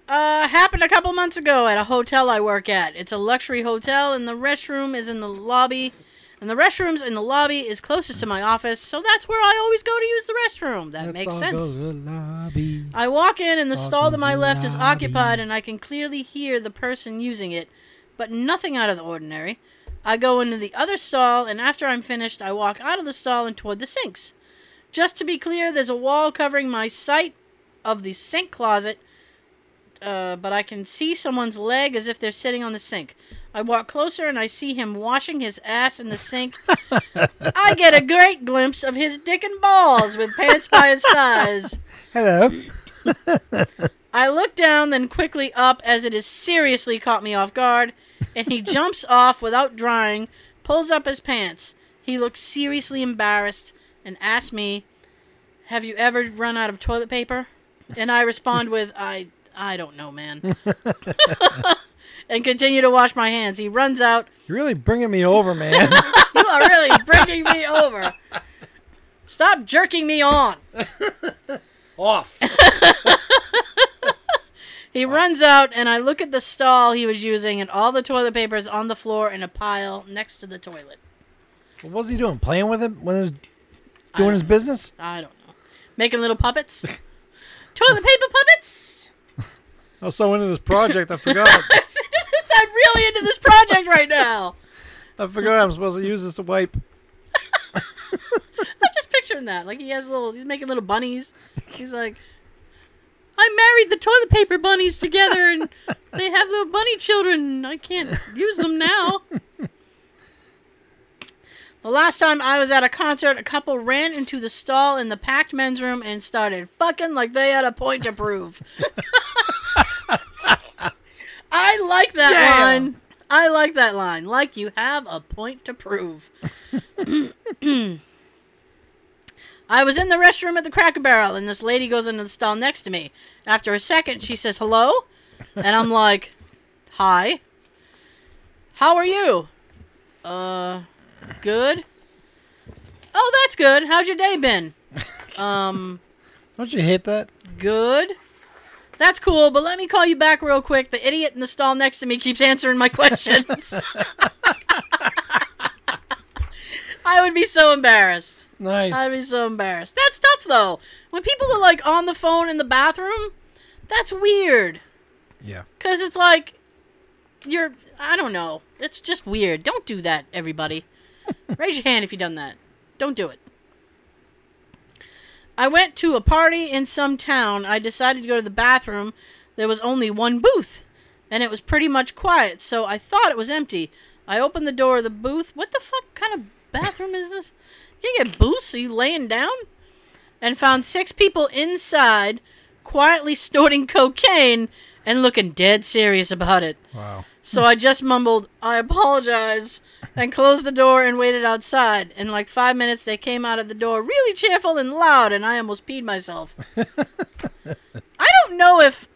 Uh, happened a couple months ago at a hotel I work at. It's a luxury hotel, and the restroom is in the lobby. And the restrooms in the lobby is closest to my office, so that's where I always go to use the restroom. That makes sense.
lobby.
I walk in, and the
Talk
stall to my left is occupied, and I can clearly hear the person using it, but nothing out of the ordinary. I go into the other stall, and after I'm finished, I walk out of the stall and toward the sinks. Just to be clear, there's a wall covering my sight of the sink closet, uh, but I can see someone's leg as if they're sitting on the sink. I walk closer and I see him washing his ass in the sink. [laughs] I get a great glimpse of his dick and balls with pants by his thighs. [laughs]
Hello.
I look down, then quickly up as it has seriously caught me off guard, and he jumps off without drying, pulls up his pants. He looks seriously embarrassed and asks me, "Have you ever run out of toilet paper?" And I respond with, "I I don't know, man." [laughs] [laughs] and continue to wash my hands. He runs out.
You're really bringing me over, man. [laughs]
You are really bringing me over. Stop jerking me on.
Off.
He runs out, and I look at the stall he was using, and all the toilet paper is on the floor in a pile next to the toilet.
What was he doing? Playing with it when he was doing his
know.
business?
I don't know. Making little puppets? Toilet paper puppets?
I was so into this project, I forgot. [laughs]
I'm really into this project right now.
I forgot I'm supposed to use this to wipe.
I'm just picturing that. Like he has little, he's making little bunnies. He's like, I married the toilet paper bunnies together, and they have little bunny children. I can't use them now. The last time I was at a concert, a couple ran into the stall in the packed men's room and started fucking like they had a point to prove. [laughs] I like that
Damn.
line. I like that line. Like you have a point to prove. [clears throat] I was in the restroom at the Cracker Barrel, and this lady goes into the stall next to me. After a second, she says, Hello? And I'm like, Hi. How are you? Uh, good. Oh, that's good. How's your day been? [laughs] Um,
Don't you hate that?
good. That's cool, but let me call you back real quick. The idiot in the stall next to me keeps answering my questions. [laughs] I would be so embarrassed.
Nice.
I'd be so embarrassed. That's tough though. When people are like on the phone in the bathroom, that's weird.
yeah.
Cause it's like you're I don't know. It's just weird. Don't do that, everybody. Raise your hand if you've done that. Don't do it. I went to a party in some town. I decided to go to the bathroom. There was only one booth, and it was pretty much quiet, so I thought it was empty. I opened the door of the booth. What the fuck kind of bathroom is this? You get booths? Are you laying down? And found six people inside, quietly snorting cocaine and looking dead serious about it.
Wow.
So I just mumbled, I apologize, and closed the door and waited outside. In like five minutes, they came out of the door really cheerful and loud, and I almost peed myself. [laughs] I don't know if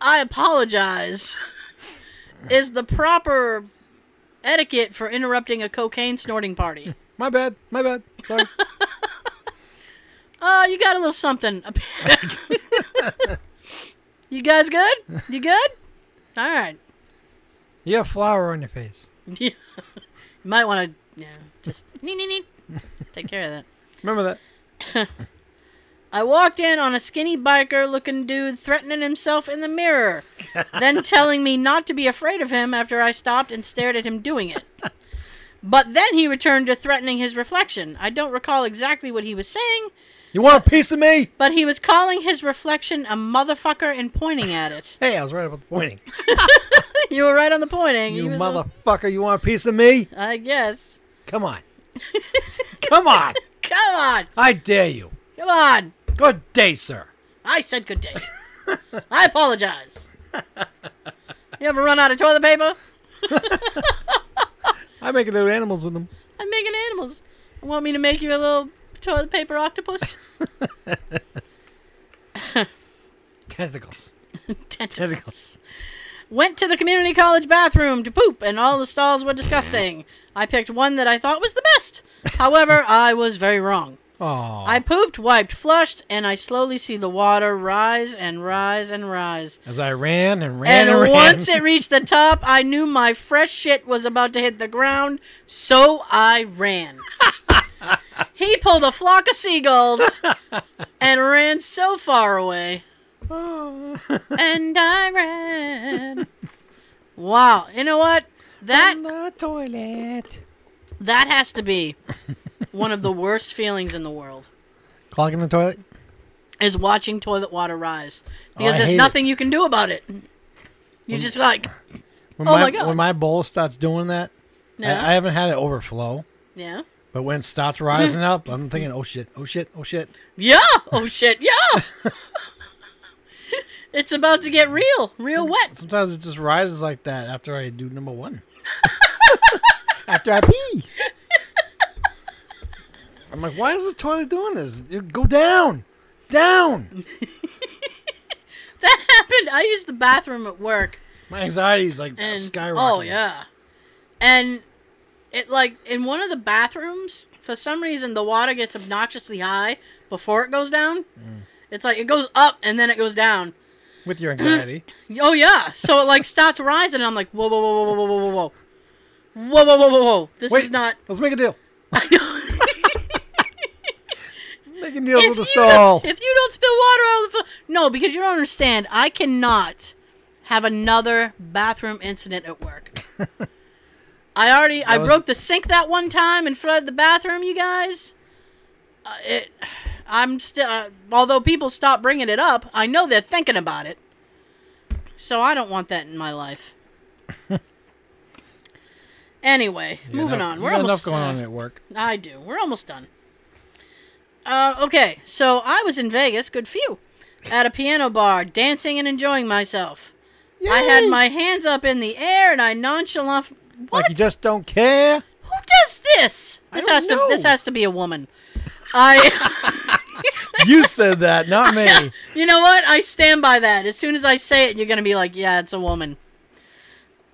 I apologize is the proper etiquette for interrupting a cocaine snorting party. [laughs]
My bad. My bad. Sorry. [laughs]
Uh, you got a little something. You guys good? You [laughs] good? All right.
you have flour on your face.
Yeah. [laughs] you might want to, yeah, just [laughs] nee, nee, nee. take care of that.
Remember that?
I walked in on a skinny biker looking dude threatening himself in the mirror, then telling me not to be afraid of him after I stopped and stared at him doing it. But then he returned to threatening his reflection. I don't recall exactly what he was saying,
You want a piece of me?
but he was calling his reflection a motherfucker and pointing at it. [laughs]
Hey, I was right about the pointing. [laughs]
you were right on the pointing.
You motherfucker, you want a piece of me?
I guess.
Come on. [laughs] Come on.
Come on.
I dare you.
Come on.
Good day, sir.
I said good day. I apologize. You ever run out of toilet paper?
I make little animals with them.
I'm making animals. You want me to make you a little toilet paper octopus? [laughs]
Tentacles.
Tentacles.
Tentacles.
Went to the community college bathroom to poop, and all the stalls were disgusting. [laughs] I picked one that I thought was the best. However, [laughs] I was very wrong.
Oh.
I pooped, wiped, flushed, and I slowly see the water rise and rise and rise.
As I ran and ran
And
and, ran.
once it reached the top, I knew my fresh shit was about to hit the ground, so I ran. He pulled a flock of seagulls and ran so far away.
Oh.
And I ran. Wow. You know what? That
the toilet.
that has to be one of the worst feelings in the world.
Clogging the toilet?
Is watching toilet water rise. Oh, because
I
there's nothing you can do about it. You just like
When
Oh
my,
my God.
When my bowl starts doing that,
Yeah.
I, I haven't had it overflow.
Yeah.
But when it starts rising up, I'm thinking, oh shit, oh shit, oh shit.
Yeah. Oh shit. Yeah. [laughs] it's about to get real, real wet.
Sometimes it just rises like that after I do number one. [laughs] after I pee. I'm like, why is this toilet doing this? You go down, down. [laughs]
That happened. I used the bathroom at work,
My anxiety is like
and
skyrocketing.
oh yeah, and it like in one of the bathrooms for some reason the water gets obnoxiously high before it goes down.
Mm.
It's like it goes up and then it goes down.
With your anxiety. [clears throat]
Oh yeah, so it like starts rising, and I'm like, whoa, whoa, whoa, whoa, whoa, whoa, whoa, whoa, whoa, whoa, whoa, whoa, whoa. This
Wait,
is not.
let's make a deal. [laughs]
I know. [laughs]
Making deals with the stall.
if you don't spill water out of the fl- no, because you don't understand. I cannot have another bathroom incident at work. [laughs] I already I
was-
broke the sink that one time and flooded the bathroom. You guys, uh, it. I'm still. Uh, although people stop bringing it up, I know they're thinking about it. So I don't want that in my life. [laughs] anyway,
You
moving on. We're almost
enough going on at work.
I do. We're almost done. Uh, okay, so I was in Vegas, good for you, at a piano bar, dancing and enjoying myself. I had my hands up in the air and I nonchalant. What?
Like you just don't care.
Who does this? This has to. This has to be a woman. I. [laughs]
You said that, not me. [laughs]
you know what? I stand by that. As soon as I say it, you're gonna be like, "Yeah, it's a woman."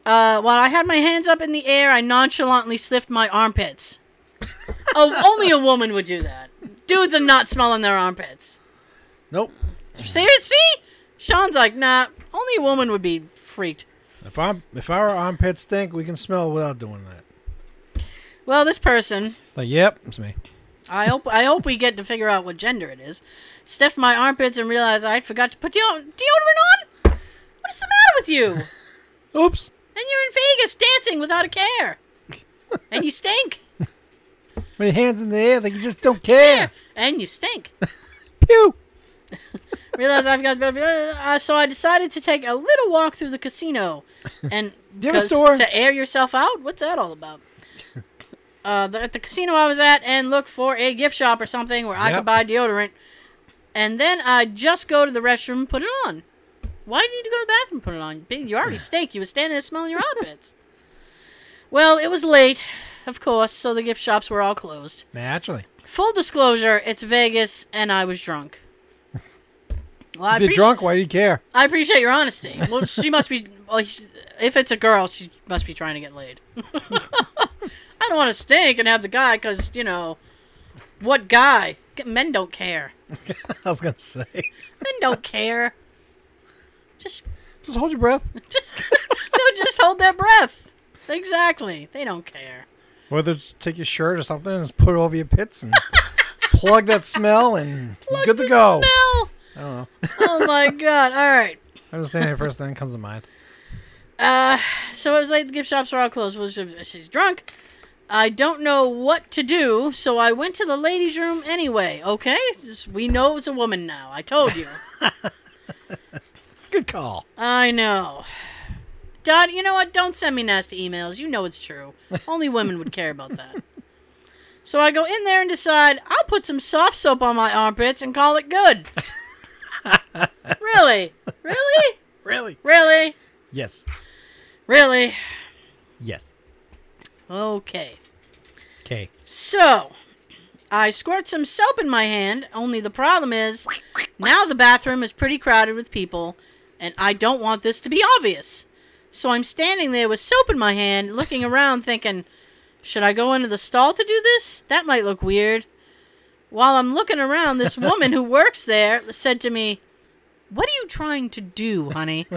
Uh, while I had my hands up in the air, I nonchalantly sniffed my armpits. [laughs] oh, only a woman would do that. Dudes are not smelling their armpits.
Nope.
Seriously? Sean's like, nah, only a woman would be freaked.
If I'm if our armpits stink, we can smell without doing that.
Well, this person,
Like, yep, it's me.
I hope I hope we get to figure out what gender it is. Sniffed my armpits and realized I forgot to put deodorant on. What is the matter with you? [laughs]
Oops.
And you're in Vegas dancing without a care. And you stink. [laughs]
With your hands in the air, like you just don't care. [laughs]
And you stink.
Pew.
Realized I've got. Uh, so I decided to take a little walk through the casino, [laughs] and
Do you have a
'cause
store?
to air yourself out. What's that all about? [laughs] Uh, the, at the casino I was at, and look for a gift shop or something where I
Yep.
could buy deodorant, and then I just go to the restroom and put it on. Why do you need to go to the bathroom and put it on? You already stink. You were standing there smelling your armpits. [laughs] well, it was late, of course, so the gift shops were all closed.
Naturally.
Full disclosure, it's Vegas, and I was drunk. Well,
if you're drunk, why do you care?
I appreciate your honesty. Well, she must be. Well, if it's a girl, she must be trying to get laid. [laughs] I don't want to stink and have the guy because you know, what guy? Men don't care. [laughs]
I was gonna say.
Men don't care. Just,
Just hold your breath. [laughs]
just, no, just hold their breath. Exactly. They don't care.
Whether it's take your shirt or something and just put it over your pits and plug that smell and
Plug
good to go.
Smell.
I don't know.
Oh my [laughs] god! All right.
I'm just saying the first thing that comes to mind.
Uh, so it was late. The gift shops were all closed. Was she's drunk? I don't know what to do, so I went to the ladies' room anyway. Okay, we know it's a woman now. I told you. [laughs]
Good call.
I know. Dad, you know what? Don't send me nasty emails. You know it's true. Only women would care about that. So I go in there and decide I'll put some soft soap on my armpits and call it good. [laughs] really? Really? [laughs]
Really?
Really?
Yes.
Really?
Yes.
Okay.
Okay.
So, I squirt some soap in my hand, only the problem is now the bathroom is pretty crowded with people, and I don't want this to be obvious. So I'm standing there with soap in my hand, looking around, thinking, should I go into the stall to do this? That might look weird. While I'm looking around, this woman who works there said to me, What are you trying to do, honey? [laughs]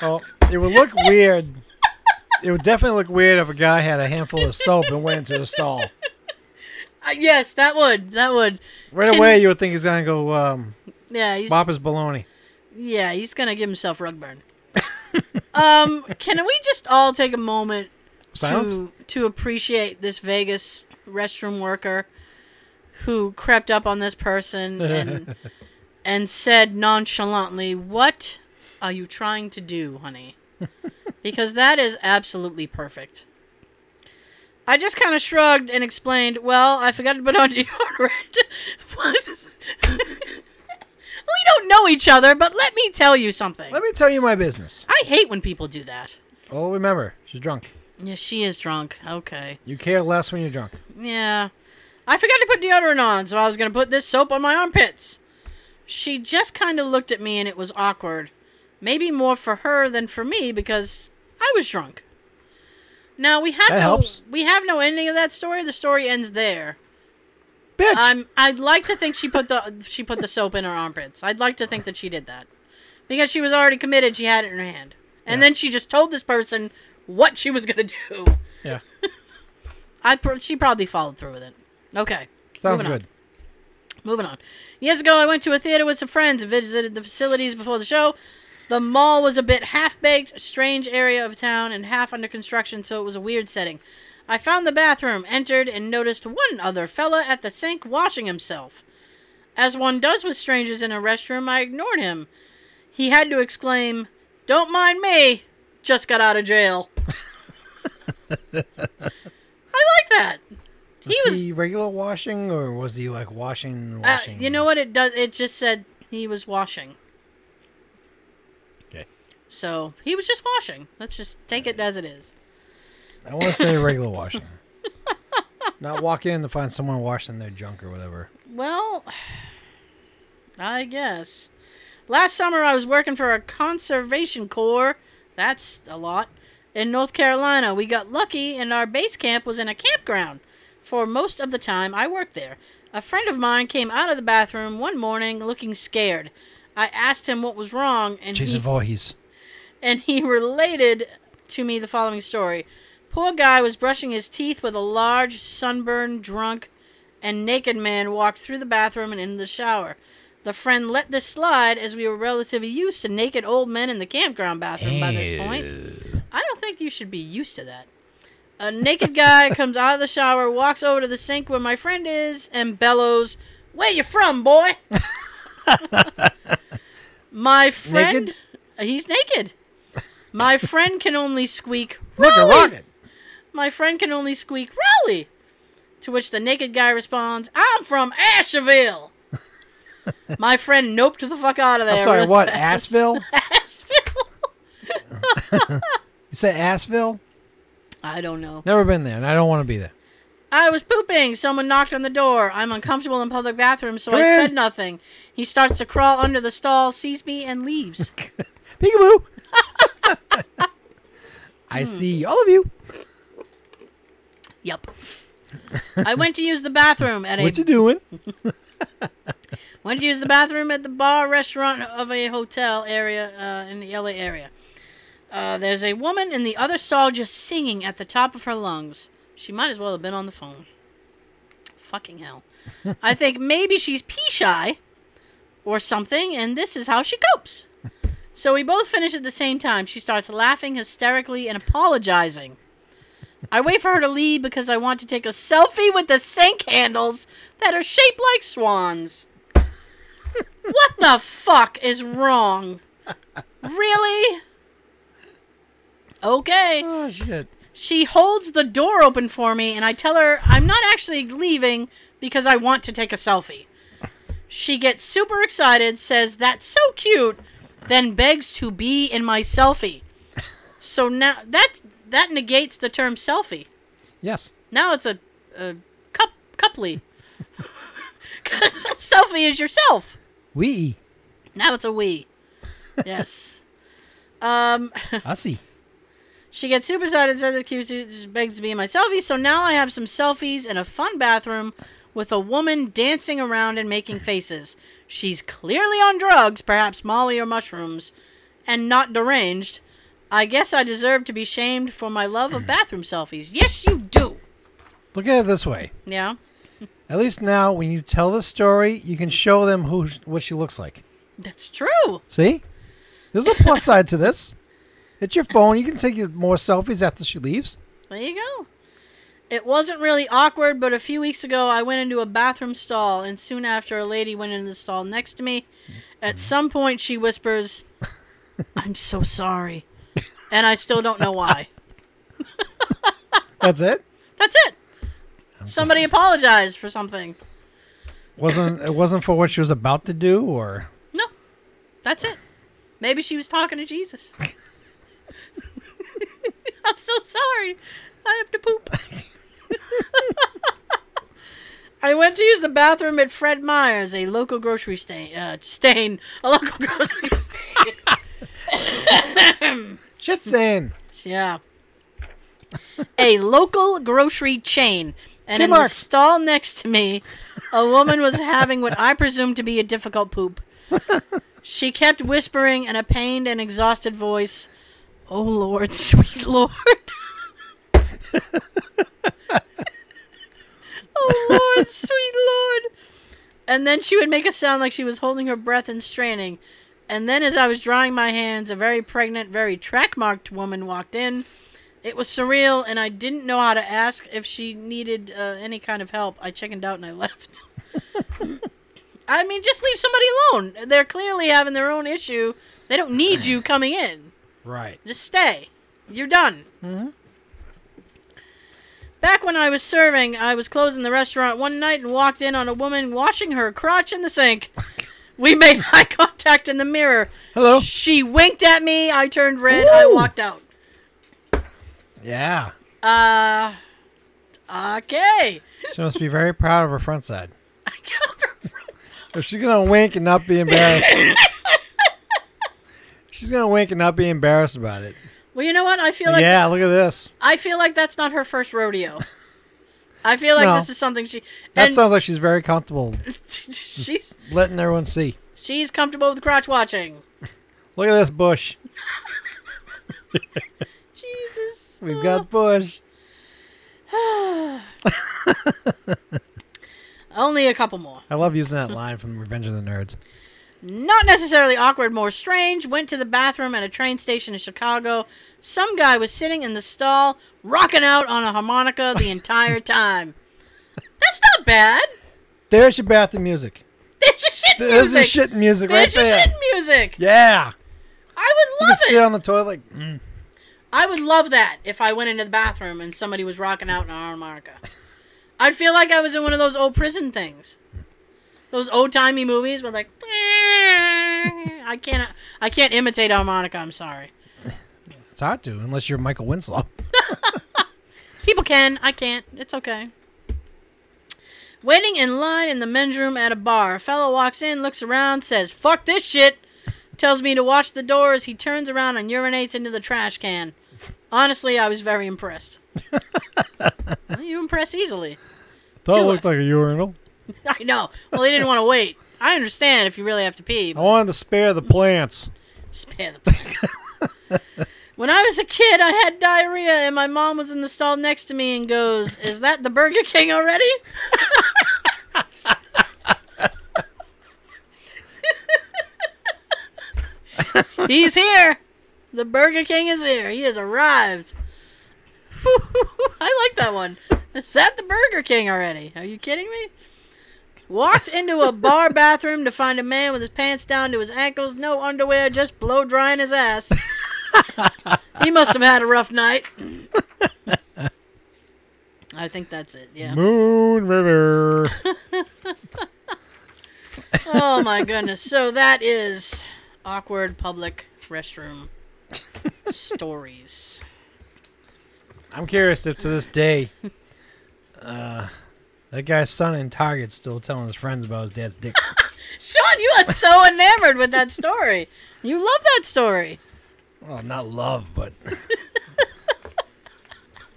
Well, it would look weird. It would definitely look weird if a guy had a handful of soap and went into the stall.
Uh, yes, that would. That would.
Right
Can-
away, you would think he's gonna go um,
Yeah, he's.
bop his baloney.
Yeah, he's gonna give himself rug burn. [laughs] um, can we just all take a moment
Silence.
to to appreciate this Vegas restroom worker who crept up on this person and [laughs] and said nonchalantly, "What are you trying to do, honey?" [laughs] because that is absolutely perfect. I just kind of shrugged and explained, "Well, I forgot to put on [laughs] deodorant." We don't know each other, but let me tell you something.
Let me tell you my business.
I hate when people do that.
Oh, remember, she's drunk.
Yeah, she is drunk. Okay.
You care less when you're drunk.
Yeah. I forgot to put deodorant on, so I was going to put this soap on my armpits. She just kind of looked at me and it was awkward. Maybe more for her than for me because I was drunk. Now we have
That
no
helps.
we have no ending of that story. The story ends there.
Bitch.
I'm I'd like to think she put the she put the soap in her armpits. I'd like to think that she did that. Because she was already committed, she had it in her hand. And
Yeah.
then she just told this person what she was going to do.
yeah. [laughs]
I pr- she probably followed through with it. Okay.
Sounds
moving on.
good.
Moving on. Years ago, I went to a theater with some friends and visited the facilities before the show. The mall was a bit half baked, strange area of town, and half under construction, so it was a weird setting. I found the bathroom, entered, and noticed one other fella at the sink washing himself. As one does with strangers in a restroom, I ignored him. He had to exclaim, Don't mind me, just got out of jail. [laughs] I like that.
Was
he was
he regular washing or was he like washing?
Uh,
washing?
you know what it does? It just said he was washing.
Okay.
So he was just washing. Let's just take it as it is.
I want to say [laughs] regular washing. Not walk in to find someone washing their junk or whatever.
Well, I guess. Last summer I was working for a conservation corps. That's a lot. In North Carolina, we got lucky and our base camp was in a campground. For most of the time I worked there. A friend of mine came out of the bathroom one morning looking scared. I asked him what was wrong and he
Jason Voorhees.
and he related to me the following story. Poor guy was brushing his teeth with a large, sunburned, drunk, and naked man walked through the bathroom and into the shower. The friend let this slide as we were relatively used to naked old men in the campground bathroom by this point. I don't think you should be used to that. A naked guy [laughs] comes out of the shower, walks over to the sink where my friend is, and bellows, Where you from, boy? [laughs] my friend.
Naked?
He's naked. My friend can only squeak, [laughs]
rocket.
My friend can only squeak, Raleigh! To which the naked guy responds, I'm from Asheville! My friend noped the fuck out of there.
I'm sorry, what? Asheville?
Asheville?
You said Asheville?
I don't know.
Never been there, and I don't want to be there.
I was pooping. Someone knocked on the door. I'm uncomfortable in public bathrooms, so
Come
I
in.
said nothing. He starts to crawl under the stall, sees me, and leaves. [laughs]
Peekaboo. [laughs]
Hmm.
I see all of you.
Yup. I went to use the bathroom at a
What you doing? [laughs]
Went to use the bathroom at the bar restaurant of a hotel area uh, in the LA area. Uh, there's a woman in the other stall just singing at the top of her lungs. She might as well have been on the phone. fucking hell. [laughs] I think maybe she's pee shy or something, and this is how she copes. So we both finish at the same time. She starts laughing hysterically and apologizing. I wait for her to leave because I want to take a selfie with the sink handles that are shaped like swans. what the fuck is wrong? Really? Okay.
Oh shit.
She holds the door open for me, and I tell her I'm not actually leaving because I want to take a selfie. She gets super excited, says, That's so cute, then begs to be in my selfie. So now that, that negates the term selfie.
Yes.
Now it's a, a cup, couply. [laughs] Because selfie is yourself.
We.
Now it's a we. Yes. [laughs] Um.
I see.
She gets super excited, says excuse begs to be in my selfie. So now I have some selfies in a fun bathroom with a woman dancing around and making faces. She's clearly on drugs, perhaps Molly or mushrooms, and not deranged. I guess I deserve to be shamed for my love of bathroom selfies. Yes, you do.
Look at it this way.
Yeah,
At least now, when you tell the story, you can show them who what she looks like.
that's true.
See? There's a plus side to this. It's your phone. You can take more selfies after she leaves.
There you go. It wasn't really awkward, but a few weeks ago I went into a bathroom stall, and soon after a lady went into the stall next to me. At mm-hmm. some point, she whispers, I'm so sorry. And I still don't know why.
That's it.
That's it. Somebody apologized for something.
wasn't it wasn't for what she was about to do, or
No, that's it. Maybe she was talking to Jesus. [laughs] [laughs] I'm so sorry. I have to poop. [laughs] I went to use the bathroom at Fred Meyer's, a local grocery stain. Uh, stain. A local [laughs] grocery stain.
shit stain.
Yeah. A local grocery chain. And
Skid
in the stall next to me, a woman was having what I presume to be a difficult poop. She kept whispering in a pained and exhausted voice, Oh Lord, [laughs] sweet Lord. oh Lord, sweet Lord. And then she would make a sound like she was holding her breath and straining. And then, as I was drying my hands, a very pregnant, very track marked woman walked in. It was surreal, and I didn't know how to ask if she needed uh, any kind of help. I chickened out and I left. [laughs] I mean, just leave somebody alone. They're clearly having their own issue. They don't need you coming in.
Right.
Just stay. You're done. Back when I was serving, I was closing the restaurant one night and walked in on a woman washing her crotch in the sink. We made [laughs] eye contact in the mirror.
Hello.
She winked at me. I turned red. I walked out.
Yeah.
Uh, okay.
She must be very proud of her front side. [laughs]
I got her from-
If she's gonna wink and not be embarrassed. [laughs] she's gonna wink and not be embarrassed about it.
Well, you know what? I feel like
yeah, look at this.
I feel like that's not her first rodeo. [laughs] I feel like
No.
this is something she
That
and
sounds like she's very comfortable [laughs]
she's
letting everyone see.
she's comfortable with crotch watching. [laughs]
Look at this bush.
Jesus.
We've got bush. [sighs]
Only a couple more.
I love using that line from Revenge of the Nerds.
Not necessarily awkward, more strange. Went to the bathroom at a train station in Chicago. Some guy was sitting in the stall, rocking out on a harmonica the entire [laughs] time. That's not bad.
There's your bathroom music.
There's your shit music.
There's your shit music right
There's your
there.
shit music.
Yeah.
I would
You can
love
sit
it.
on the toilet like, mm.
I would love that if I went into the bathroom and somebody was rocking out on a harmonica. I'd feel like I was in one of those old prison things. Those old timey movies with like [laughs] I can't I can't imitate harmonica, I'm sorry.
it's hard to unless you're Michael Winslow. [laughs]
People can, I can't. It's okay. Waiting in line in the men's room at a bar. A fellow walks in, looks around, says, Fuck this shit. Tells me to watch the door as he turns around and urinates into the trash can. Honestly, I was very impressed. [laughs] Well, you impress easily.
Thought
Two
it looked
left.
like a urinal. [laughs]
I know. Well, they didn't want to wait. I understand if you really have to pee.
I wanted to spare the plants.
spare the plants. [laughs] when I was a kid, I had diarrhea, and my mom was in the stall next to me and goes, "Is that the Burger King already?" [laughs] He's here. The Burger King is here. He has arrived. I like that one. Is that the Burger King already? Are you kidding me? Walked into a bar bathroom to find a man with his pants down to his ankles, no underwear, just blow drying his ass. he must have had a rough night. I think that's it. Yeah.
Moon River.
Oh my goodness. So that is awkward public restroom stories.
I'm curious if to this day, uh, that guy's son in Target still telling his friends about his dad's dick. [laughs]
Sean, you are so enamored with that story. You love that story.
well, not love, but [laughs]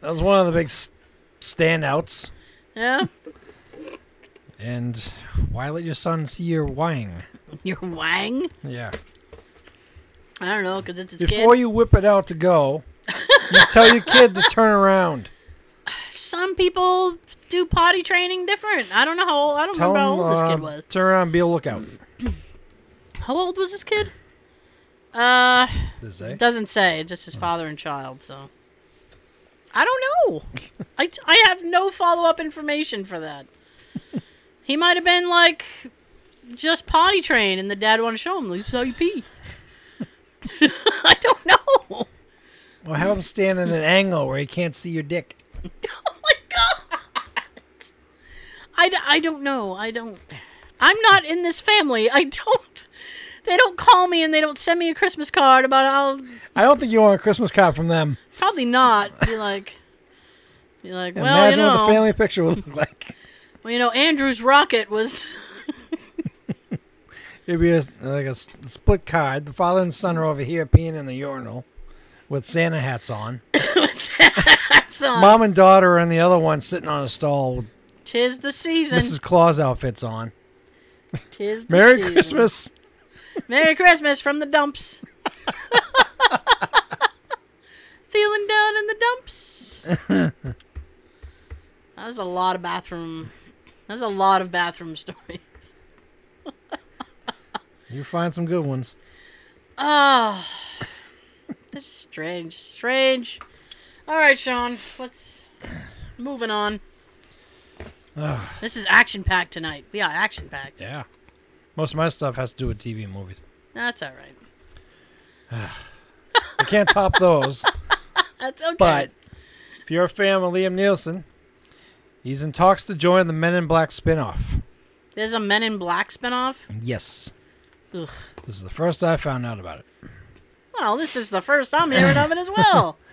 that was one of the big standouts.
Yeah.
And why let your son see your wang?
Your wang?
Yeah.
I don't know, because it's his
Before
kid.
you whip it out to go, you tell your kid to turn around.
Some people do potty training different. I don't know how old. I don't
Tell
remember
him
how old this
uh,
kid was.
turn around, be a lookout. [clears throat]
How old was this kid? Uh,
Does it say?
doesn't say. Just his father and child. So I don't know. [laughs] I, I have no follow up information for that. He might have been like just potty trained, and the dad wanted to show him. This is how you pee. [laughs] I don't know.
Well, have him stand in an angle where he can't see your dick. [laughs]
Oh my god! I, d- I don't know. I don't. I'm not in this family. I don't. They don't call me and they don't send me a Christmas card about how.
I don't think you want a Christmas card from them.
Probably not. Be like. Be like, well,
Imagine
you know.
what the family picture would look like.
Well, you know, Andrew's rocket was. [laughs]
It'd be a, like a split card. The father and son are over here peeing in the urinal with Santa hats on. [coughs]
On.
Mom and daughter and the other one sitting on a stall with
Tis the season.
Mrs. Claus outfits on.
Tis the
Merry
season.
Christmas.
Merry Christmas from the dumps. [laughs] Feeling down in the dumps. [laughs] that was a lot of bathroom. That was a lot of bathroom [laughs] stories.
You find some good ones.
Ah, that's strange. Strange. All right, Sean. Let's moving on.
Ugh. [sighs]
This is action packed tonight. We are action packed.
Yeah. Most of my stuff has to do with TV and movies.
That's all right. [sighs]
I can't top those. [laughs]
That's okay.
But if you're a fan of Liam Neeson, he's in talks to join the Men in Black spinoff.
there's a Men in Black spinoff.
Yes.
Ugh.
This is the first I found out about it.
Well, this is the first I'm hearing of it as well. [laughs]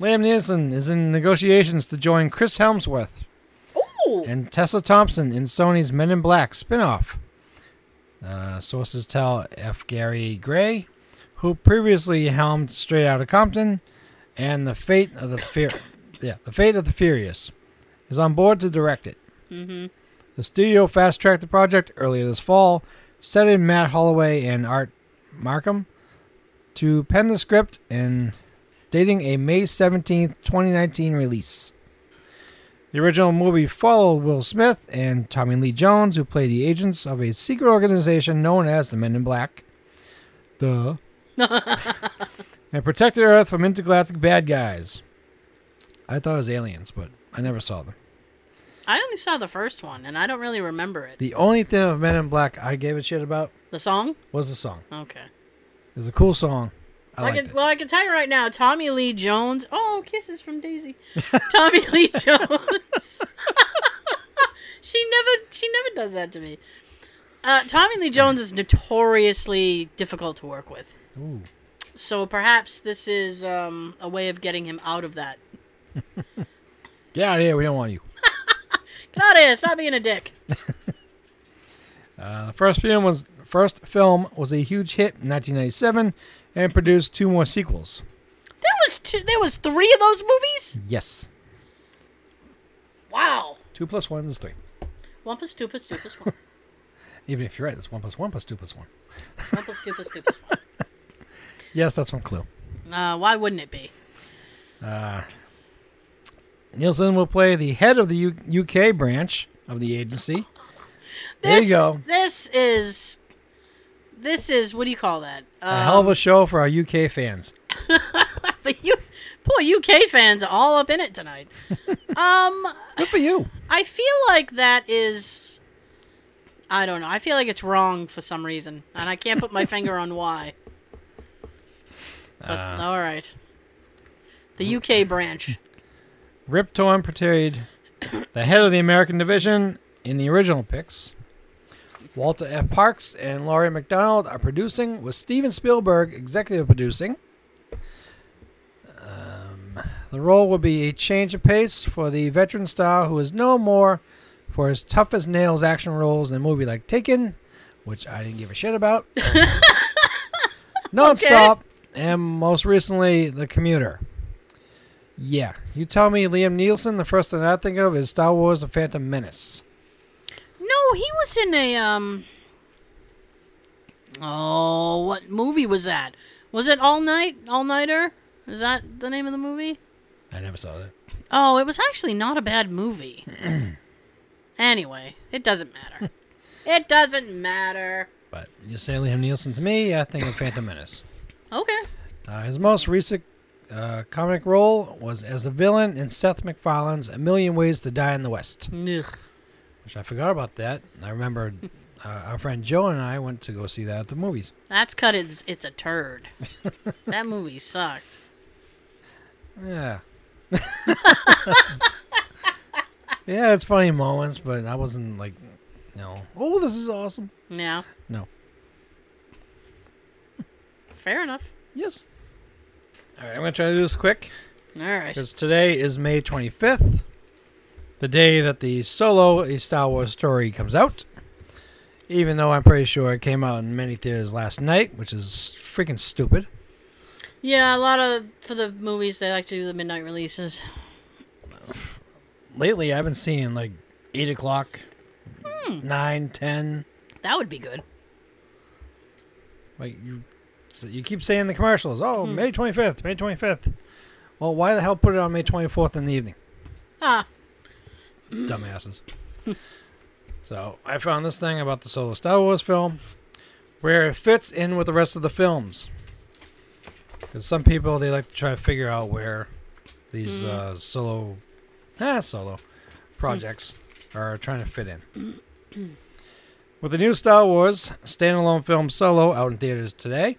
Liam Neeson is in negotiations to join Chris Hemsworth
Ooh.
and Tessa Thompson in Sony's Men in Black spinoff. Uh, sources tell F. Gary Gray, who previously helmed Straight Outta Compton and The Fate of the Fear, [coughs] yeah, The Fate of the Furious, is on board to direct it.
Mm-hmm.
The studio fast tracked the project earlier this fall, set in Matt Holloway and Art Marcum to pen the script and dating a May 17th, 2019 release. The original movie followed Will Smith and Tommy Lee Jones, who play the agents of a secret organization known as the Men in Black. Duh. [laughs] and protected Earth from intergalactic bad guys. I thought it was aliens, but I never saw them.
I only saw the first one, and I don't really remember it.
The only thing of Men in Black I gave a shit about
The song?
was the song.
Okay.
It was a cool song. I
I can, well, I can tell you right now, Tommy Lee Jones. Oh, kisses from Daisy. [laughs] Tommy Lee Jones. [laughs] she never, she never does that to me. Uh, Tommy Lee Jones is notoriously difficult to work with,
Ooh.
so perhaps this is um, a way of getting him out of that. [laughs]
Get out of here. We don't want you.
Get out of here! Stop being a dick.
Uh, the first film was first film was a huge hit in 1997 and produced two more sequels.
There was two, there was three of those movies.
Yes.
Wow.
Two plus one is three.
One plus two plus two plus one. [laughs]
Even if you're right, that's one plus one plus two plus one.
One plus two plus two plus one. [laughs]
Yes, that's one clue.
Uh, why wouldn't it be?
Uh, Neeson will play the head of the U- UK branch of the agency. There you go.
This is this is what do you call that?
A hell of a show for our UK fans. [laughs]
the U- poor UK fans are all up in it tonight. [laughs] um,
Good for you.
I feel like that is. I don't know. I feel like it's wrong for some reason, and I can't put my [laughs] finger on why. But
Uh,
all right, the UK branch.
Rip Torn portrayed the head of the American division in the original picks. Walter F. Parkes and Laurie MacDonald are producing, with Steven Spielberg executive producing. Um, the role will be a change of pace for the veteran star who is known more for his tough as nails action roles in a movie like Taken, which I didn't give a shit about, [laughs] Nonstop, and most recently, The Commuter. Yeah, you tell me Liam Neeson. The first thing I think of is Star Wars: The Phantom Menace.
No, he was in a um. Oh, what movie was that? Was it All Night, All Nighter? Is that the name of the movie?
I never saw that.
Oh, it was actually not a bad movie. [clears throat] anyway, it doesn't matter. it doesn't matter.
But you say Liam Neeson to me, I think of Phantom Menace.
Okay.
Uh, his most recent uh, comic role was as a villain in Seth MacFarlane's A Million Ways to Die in the West,
Ugh.
Which I forgot about that. I remember [laughs] uh, our friend Joe and I went to go see that at the movies.
That's cut. It's it's a turd. [laughs] that movie sucked.
Yeah. [laughs] yeah, it's funny moments, but I wasn't like, you know, oh, this is awesome.
Yeah.
No.
Fair enough.
Yes. All right, I'm going to try to do this quick.
All right.
Because today is May 25th, the day that the Solo A Star Wars story comes out. Even though I'm pretty sure it came out in many theaters last night, which is freaking stupid.
Yeah, a lot of for the movies they like to do the midnight releases.
Lately, I've been seeing like 8 o'clock, nine, ten.
That would be good.
Like you, you keep saying the commercials. Oh, May 25th, May 25th. Well, why the hell put it on May 24th in the evening?
Ah,
dumbasses. so I found this thing about the solo Star Wars film, where it fits in with the rest of the films. Because some people they like to try to figure out where these uh, solo, ah, solo projects are trying to fit in. [clears throat] with the new Star Wars standalone film Solo out in theaters today.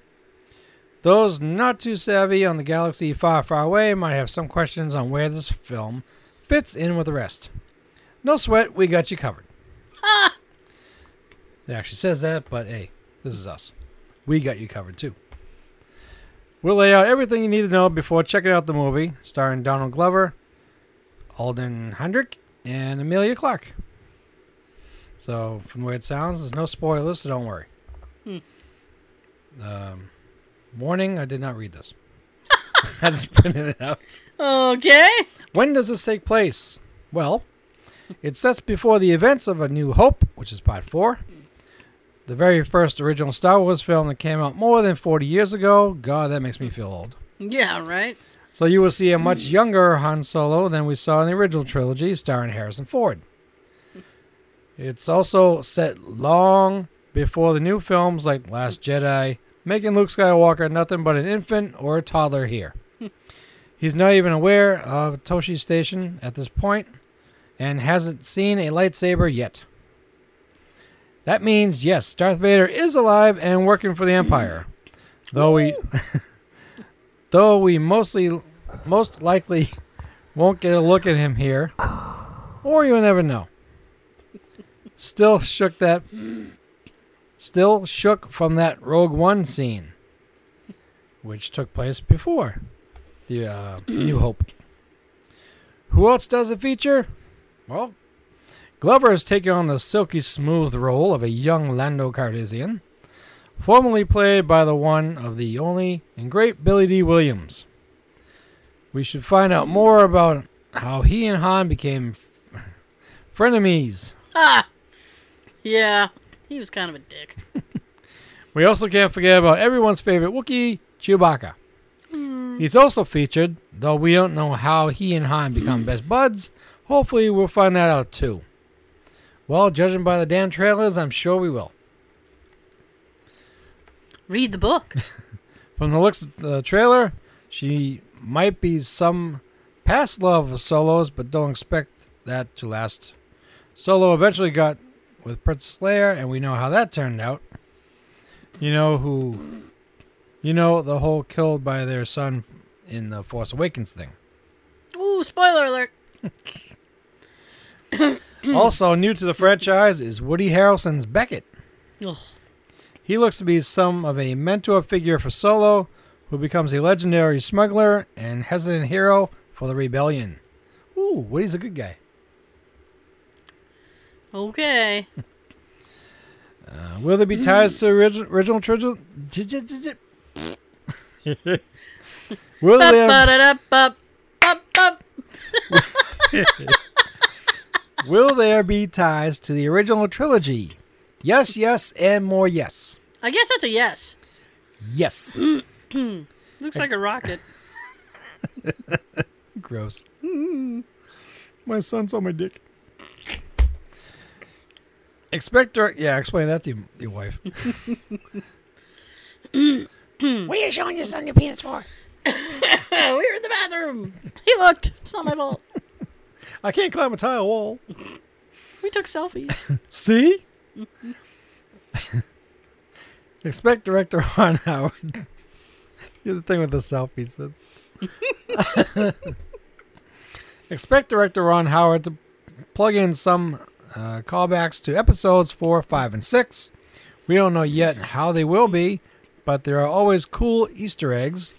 Those not too savvy on the galaxy far, far away might have some questions on where this film fits in with the rest. No sweat, we got you covered.
ah,
It actually says that, but hey, this is us. We got you covered too. We'll lay out everything you need to know before checking out the movie, starring Donald Glover, Alden Hendrick, and Emilia Clarke. So, from the way it sounds, there's no spoilers, so don't worry.
Hmm.
Um, warning: I did not read this. [laughs] [laughs] I just printed it out.
okay.
When does this take place? Well, it sets before the events of A New Hope, which is part four. The very first original Star Wars film that came out more than 40 years ago. God, that makes me feel old.
Yeah, right.
So you will see a much hmm. younger Han Solo than we saw in the original trilogy, starring Harrison Ford. It's also set long before the new films like Last Jedi, making Luke Skywalker nothing but an infant or a toddler here. [laughs] He's not even aware of Tosche Station at this point and hasn't seen a lightsaber yet. That means, yes, Darth Vader is alive and working for the Empire. [clears throat] Though we [laughs] though we mostly most likely [laughs] won't get a look at him here. Or you'll never know. Still shook that still shook from that Rogue One scene. Which took place before the uh, New Hope. Who else does it feature? Well, Glover is taking on the silky smooth role of a young Lando Calrissian, formerly played by the one of the only and great Billy Dee Williams. We should find out more about how he and Han became f- frenemies.
Ah. Yeah, he was kind of a dick. [laughs]
We also can't forget about everyone's favorite Wookiee, Chewbacca. He's also featured, though we don't know how he and Han become best buds. Hopefully, we'll find that out too. Well, judging by the damn trailers, I'm sure we will.
Read the book. [laughs]
From the looks of the trailer, she might be some past love of Solo's, but don't expect that to last. Solo eventually got with Prince Leia, and we know how that turned out. You know who, you know the whole killed by their son in the Force Awakens thing.
Ooh, spoiler alert. [laughs] [coughs]
also new to the franchise is Woody Harrelson's Beckett.
Ugh.
He looks to be some of a mentor figure for Solo, who becomes a legendary smuggler and hesitant hero for the rebellion. Ooh, Woody's a good guy.
Okay.
Uh, will there be ties to the original, original trilogy? [laughs] will there. [laughs] will there be ties to the original trilogy? Yes, yes, and more yes.
I guess that's a yes.
Yes. [clears throat]
Looks like a rocket. [laughs]
Gross. [laughs] My son saw my dick. Expect direct. Yeah, explain that to your, your wife. [laughs] what are you showing your son your penis for?
we oh, were in the bathroom. He looked. It's not my fault.
I can't climb a tile wall.
We took selfies. [laughs]
See? [laughs] Expect director Ron Howard. You're the thing with the selfies. [laughs] Expect director Ron Howard to plug in some uh, callbacks to episodes 4, 5, and 6. We don't know yet how they will be, but there are always cool Easter eggs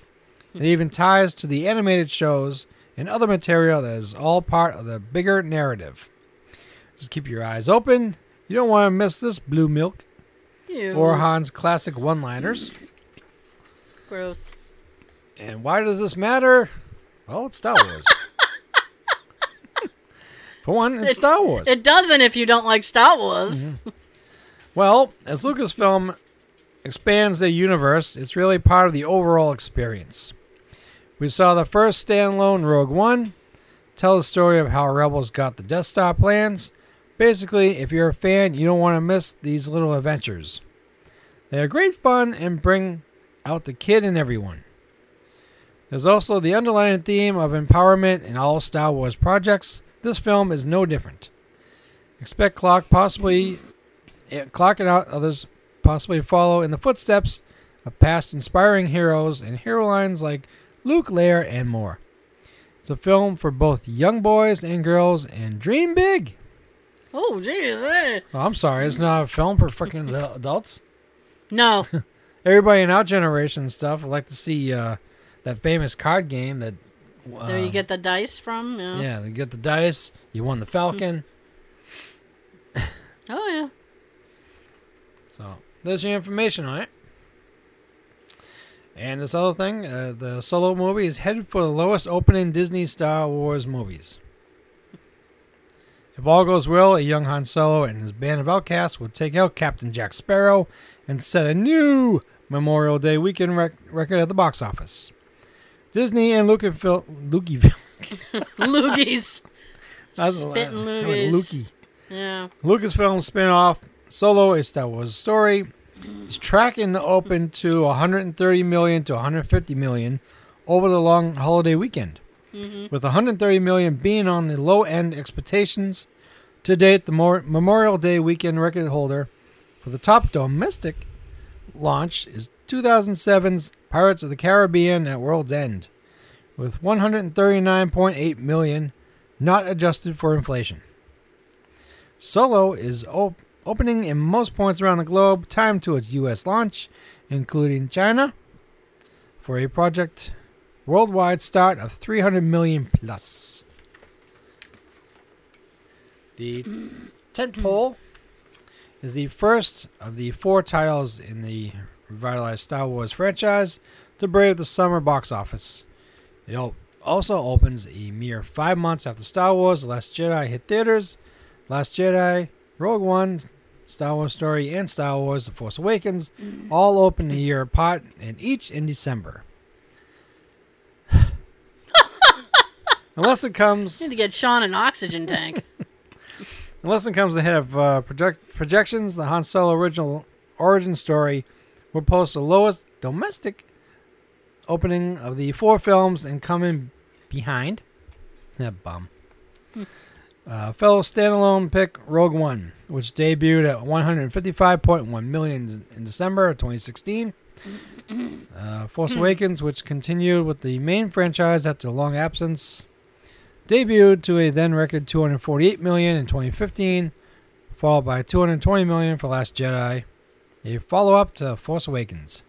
and even ties to the animated shows and other material that is all part of the bigger narrative. Just keep your eyes open. You don't want to miss this blue milk
Ew.
or Han's classic one liners.
Gross.
And why does this matter? Well, it's Star Wars. [laughs] For one, it's
It-
Star Wars.
It doesn't if you don't like Star Wars. Mm-hmm.
well, as Lucasfilm expands their universe, it's really part of the overall experience. We saw the first standalone Rogue One tell the story of how Rebels got the Death Star plans. Basically, if you're a fan, you don't want to miss these little adventures. They are great fun and bring out the kid in everyone. There's also the underlying theme of empowerment in all Star Wars projects. This film is no different. Expect Clock possibly eh, Clock and others possibly follow in the footsteps of past inspiring heroes and hero lines like Luke, Lair, and more. It's a film for both young boys and girls, and dream big.
Oh, jeez.
Oh, I'm sorry, it's not a film for freaking [laughs] adul- adults.
No. [laughs]
Everybody in our generation and stuff would like to see uh, that famous card game that. Uh,
there you get the dice from. Yeah.
Yeah, they get the dice. You won the Falcon.
Oh, yeah. [laughs]
So there's your information on it. And this other thing, uh, the solo movie is headed for the lowest opening Disney Star Wars movies. If all goes well, a young Han Solo and his band of outcasts will take out Captain Jack Sparrow and set a new Memorial Day weekend rec- record at the box office. Disney and Lucasfilm, Lucasfilm, [laughs]
Loogies. [laughs] Spitting loogies.
Lukey.
Yeah.
Lucasfilm spin-off Solo: A Star Wars Story is tracking open to 130 million to 150 million over the long holiday weekend, mm-hmm. with 130 million being on the low end expectations. To date, the Mor- Memorial Day weekend record holder for the top domestic launch is 2007's Pirates of the Caribbean at World's End, with 139.8 million, not adjusted for inflation. Solo is op- opening in most points around the globe, timed to its U.S. launch, including China, for a project worldwide start of 300 million plus. The tentpole is the first of the four titles in the revitalized Star Wars franchise to brave the summer box office. It also opens a mere five months after Star Wars: The Last Jedi hit theaters. Last Jedi, Rogue One, Star Wars Story, and Star Wars: The Force Awakens all open a year apart, and each in December. [laughs] Unless it comes,
Need to get Sean an oxygen tank. [laughs]
unless it comes ahead of uh, project, projections, the Han Solo original origin story will post the lowest domestic opening of the four films and coming behind. That bum. Uh, fellow standalone pick Rogue One, which debuted at 155.1 million in December of 2016. Uh, Force Awakens, which continued with the main franchise after a long absence, debuted to a then record 248 million in 2015, followed by 220 million for Last Jedi, a follow-up to Force Awakens.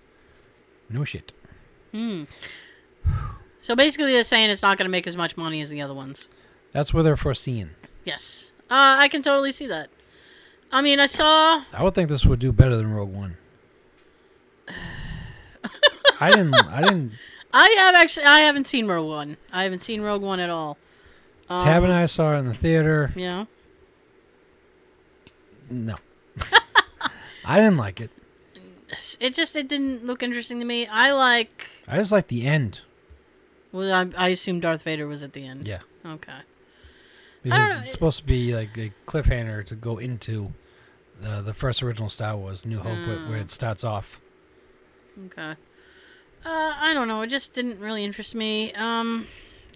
No shit.
Hmm. So basically, they're saying it's not going to make as much money as the other ones.
That's what they're foreseeing.
Yes. Uh, I can totally see that. I mean, I saw.
I would think this would do better than Rogue One. I didn't. I didn't.
I have actually. I haven't seen Rogue One. I haven't seen Rogue One at all. Um,
Tab and I saw it in the theater.
Yeah.
No. [laughs] I didn't like it.
It just it didn't look interesting to me. I like.
I just like the end.
Well, I, I assume Darth Vader was at the end.
Yeah.
Okay.
Because it's supposed to be like a cliffhanger to go into the the first original Star Wars, New Hope, where, where it starts off.
Okay. Uh, I don't know. It just didn't really interest me. Um,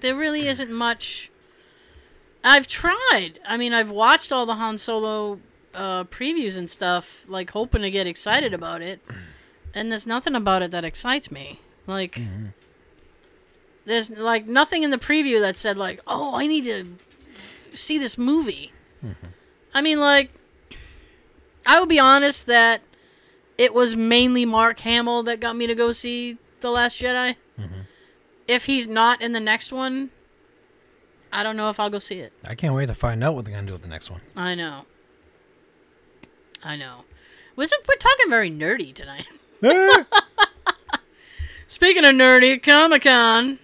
there really isn't much. I've tried. I mean, I've watched all the Han Solo uh, previews and stuff, like hoping to get excited about it, and there's nothing about it that excites me. Like, there's like nothing in the preview that said like, "Oh, I need to see this movie." I mean, like, I will be honest that it was mainly Mark Hamill that got me to go see The Last Jedi. If he's not in the next one, I don't know if I'll go see it.
I can't wait to find out what they're gonna do with the next one.
I know. I know. Was it, we're talking very nerdy tonight. Eh. [laughs] Speaking of nerdy, Comic Con,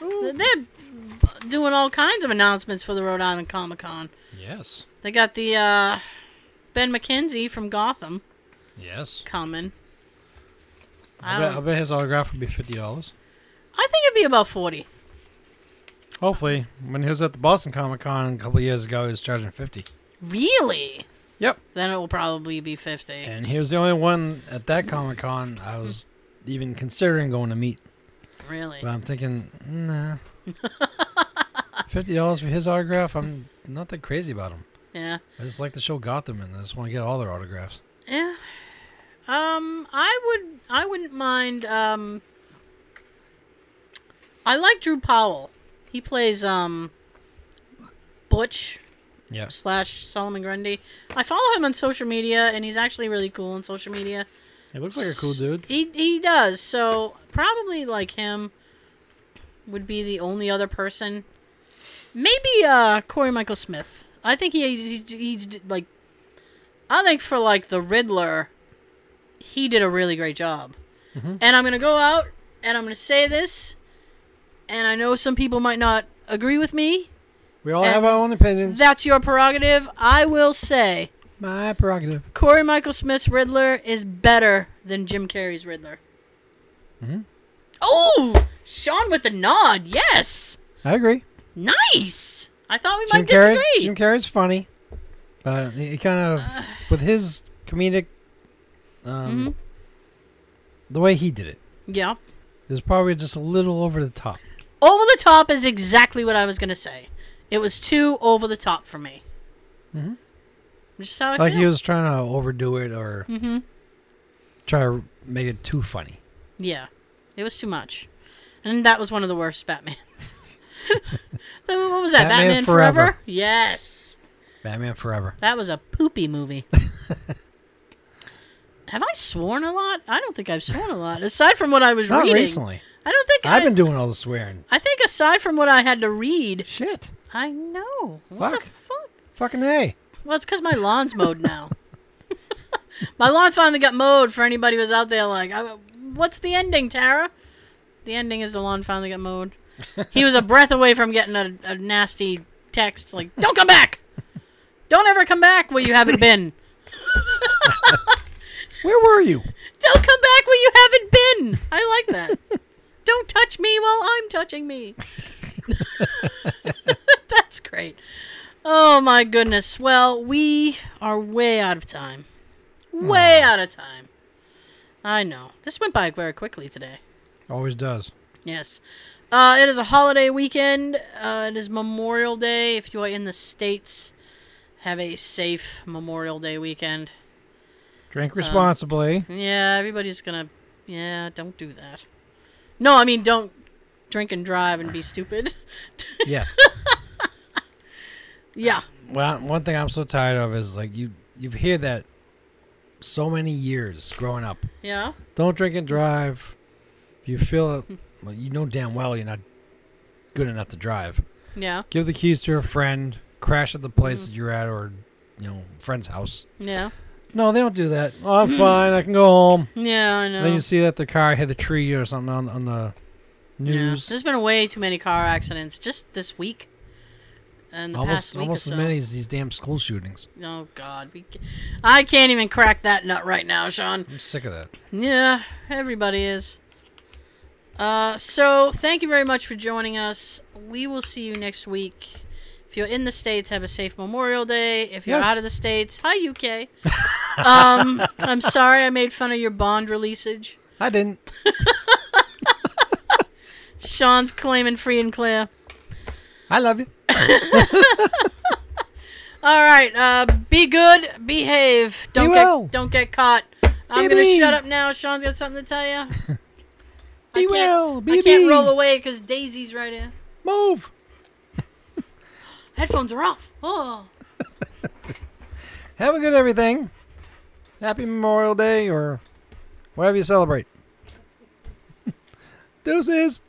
they're doing all kinds of announcements for the Rhode Island Comic Con.
yes.
They got the uh, Ben McKenzie from Gotham
Yes.
coming. I,
bet, I bet his autograph would be fifty dollars.
I think it'd be about forty.
Hopefully, when he was at the Boston Comic Con a couple of years ago, he was charging fifty.
Really?
Yep.
Then it will probably be fifty.
And he was the only one at that Comic Con I was even considering going to meet.
Really?
But I'm thinking, nah. [laughs] Fifty dollars for his autograph. I'm not that crazy about him.
Yeah.
I just like the show Gotham, and I just want to get all their autographs.
Yeah. Um, I would. I wouldn't mind. Um, I like Drew Powell. He plays um, Butch
Yeah.
slash Solomon Grundy. I follow him on social media, and he's actually really cool on social media.
He looks like a cool dude.
He he does. So probably like him would be the only other person. Maybe uh Cory Michael Smith. I think he, he's, he's like I think for like the Riddler he did a really great job.
Mhm.
And I'm going to go out and I'm going to say this and I know some people might not agree with me.
We all have our own opinions.
That's your prerogative. I will say
My prerogative.
Cory Michael Smith's Riddler is better than Jim Carrey's Riddler.
Mhm.
Oh, Sean with the nod. Yes,
I agree.
Nice. I thought we
Jim
might
Carrey.
disagree.
Jim Carrey's funny, but he, kind of with his comedic, um,
Mhm.
the way he did it,
yeah,
is probably just a little over the top.
over the top is exactly what I was gonna say. It was too over the top for me.
Mm-hmm.
Just how I
like
feel.
he was trying to overdo it or
mm-hmm.
try to make it too funny.
Yeah, it was too much, and that was one of the worst Batmans. [laughs] What was that?
Batman
Batman,
Forever.
Forever. Yes.
Batman Forever.
That was a poopy movie. [laughs] Have I sworn a lot? I don't think I've sworn a lot. Aside from what I was
Not
reading,
recently.
I don't think
I've
I,
been doing all the swearing.
I think aside from what I had to read,
Shit.
I know. What
Fuck.
the fuck?
Fucking a.
Well, it's because my lawn's mowed now. [laughs] my lawn finally got mowed. For anybody who's out there, like, I, what's the ending, Tara? The ending is the lawn finally got mowed. He was a breath away from getting a, a nasty text like, "Don't come back! Don't ever come back where you haven't been." [laughs]
Where were you?
Don't come back where you haven't been. I like that. Don't touch me while I'm touching me. [laughs] That's great. Oh my goodness. Well, we are way out of time. Way out of time. I know. This went by very quickly today.
Always does.
Yes. Uh, it is a holiday weekend. Uh, it is Memorial Day. If you are in the States, have a safe Memorial Day weekend.
Drink responsibly.
Yeah, everybody's gonna. Yeah, don't do that. No, I mean, don't drink and drive and be stupid. [laughs]
yes.
yeah.
Well, one thing I'm so tired of is like you you've heard that so many years growing up.
Yeah.
Don't drink and drive. If you feel well, you know damn well you're not good enough to drive.
Yeah.
Give the keys to a friend. Crash at the place mm. that you're at, or you know, friend's house.
Yeah.
No, they don't do that. Oh, I'm fine. I can go home. [laughs]
Yeah, I know.
Then you see that the car hit the tree or something on on the
Yeah.
news.
There's been way too many car accidents just this week. And the
almost
past week
almost
or
as many as these damn school shootings.
Oh God, we ca- I can't even crack that nut right now, Sean.
I'm sick of that.
Yeah, everybody is. Uh, so thank you very much for joining us. We will see you next week. If you're in the states, have a safe Memorial Day. If you're
Yes.
out of the states, hi UK. [laughs] um, I'm sorry I made fun of your Bond releaseage.
I didn't. [laughs]
Sean's claiming free and clear.
I love you. [laughs]
All right, uh, be good, behave. Don't
Be
get
well.
don't get caught. I'm
Be
gonna
mean.
shut up now. Sean's got something to tell you.
Be
I can't,
well. Be
I can't roll away because Daisy's right here.
Move. [laughs]
Headphones are off. Oh.
Have a good everything. Happy Memorial Day or whatever you celebrate. [laughs] Deuces.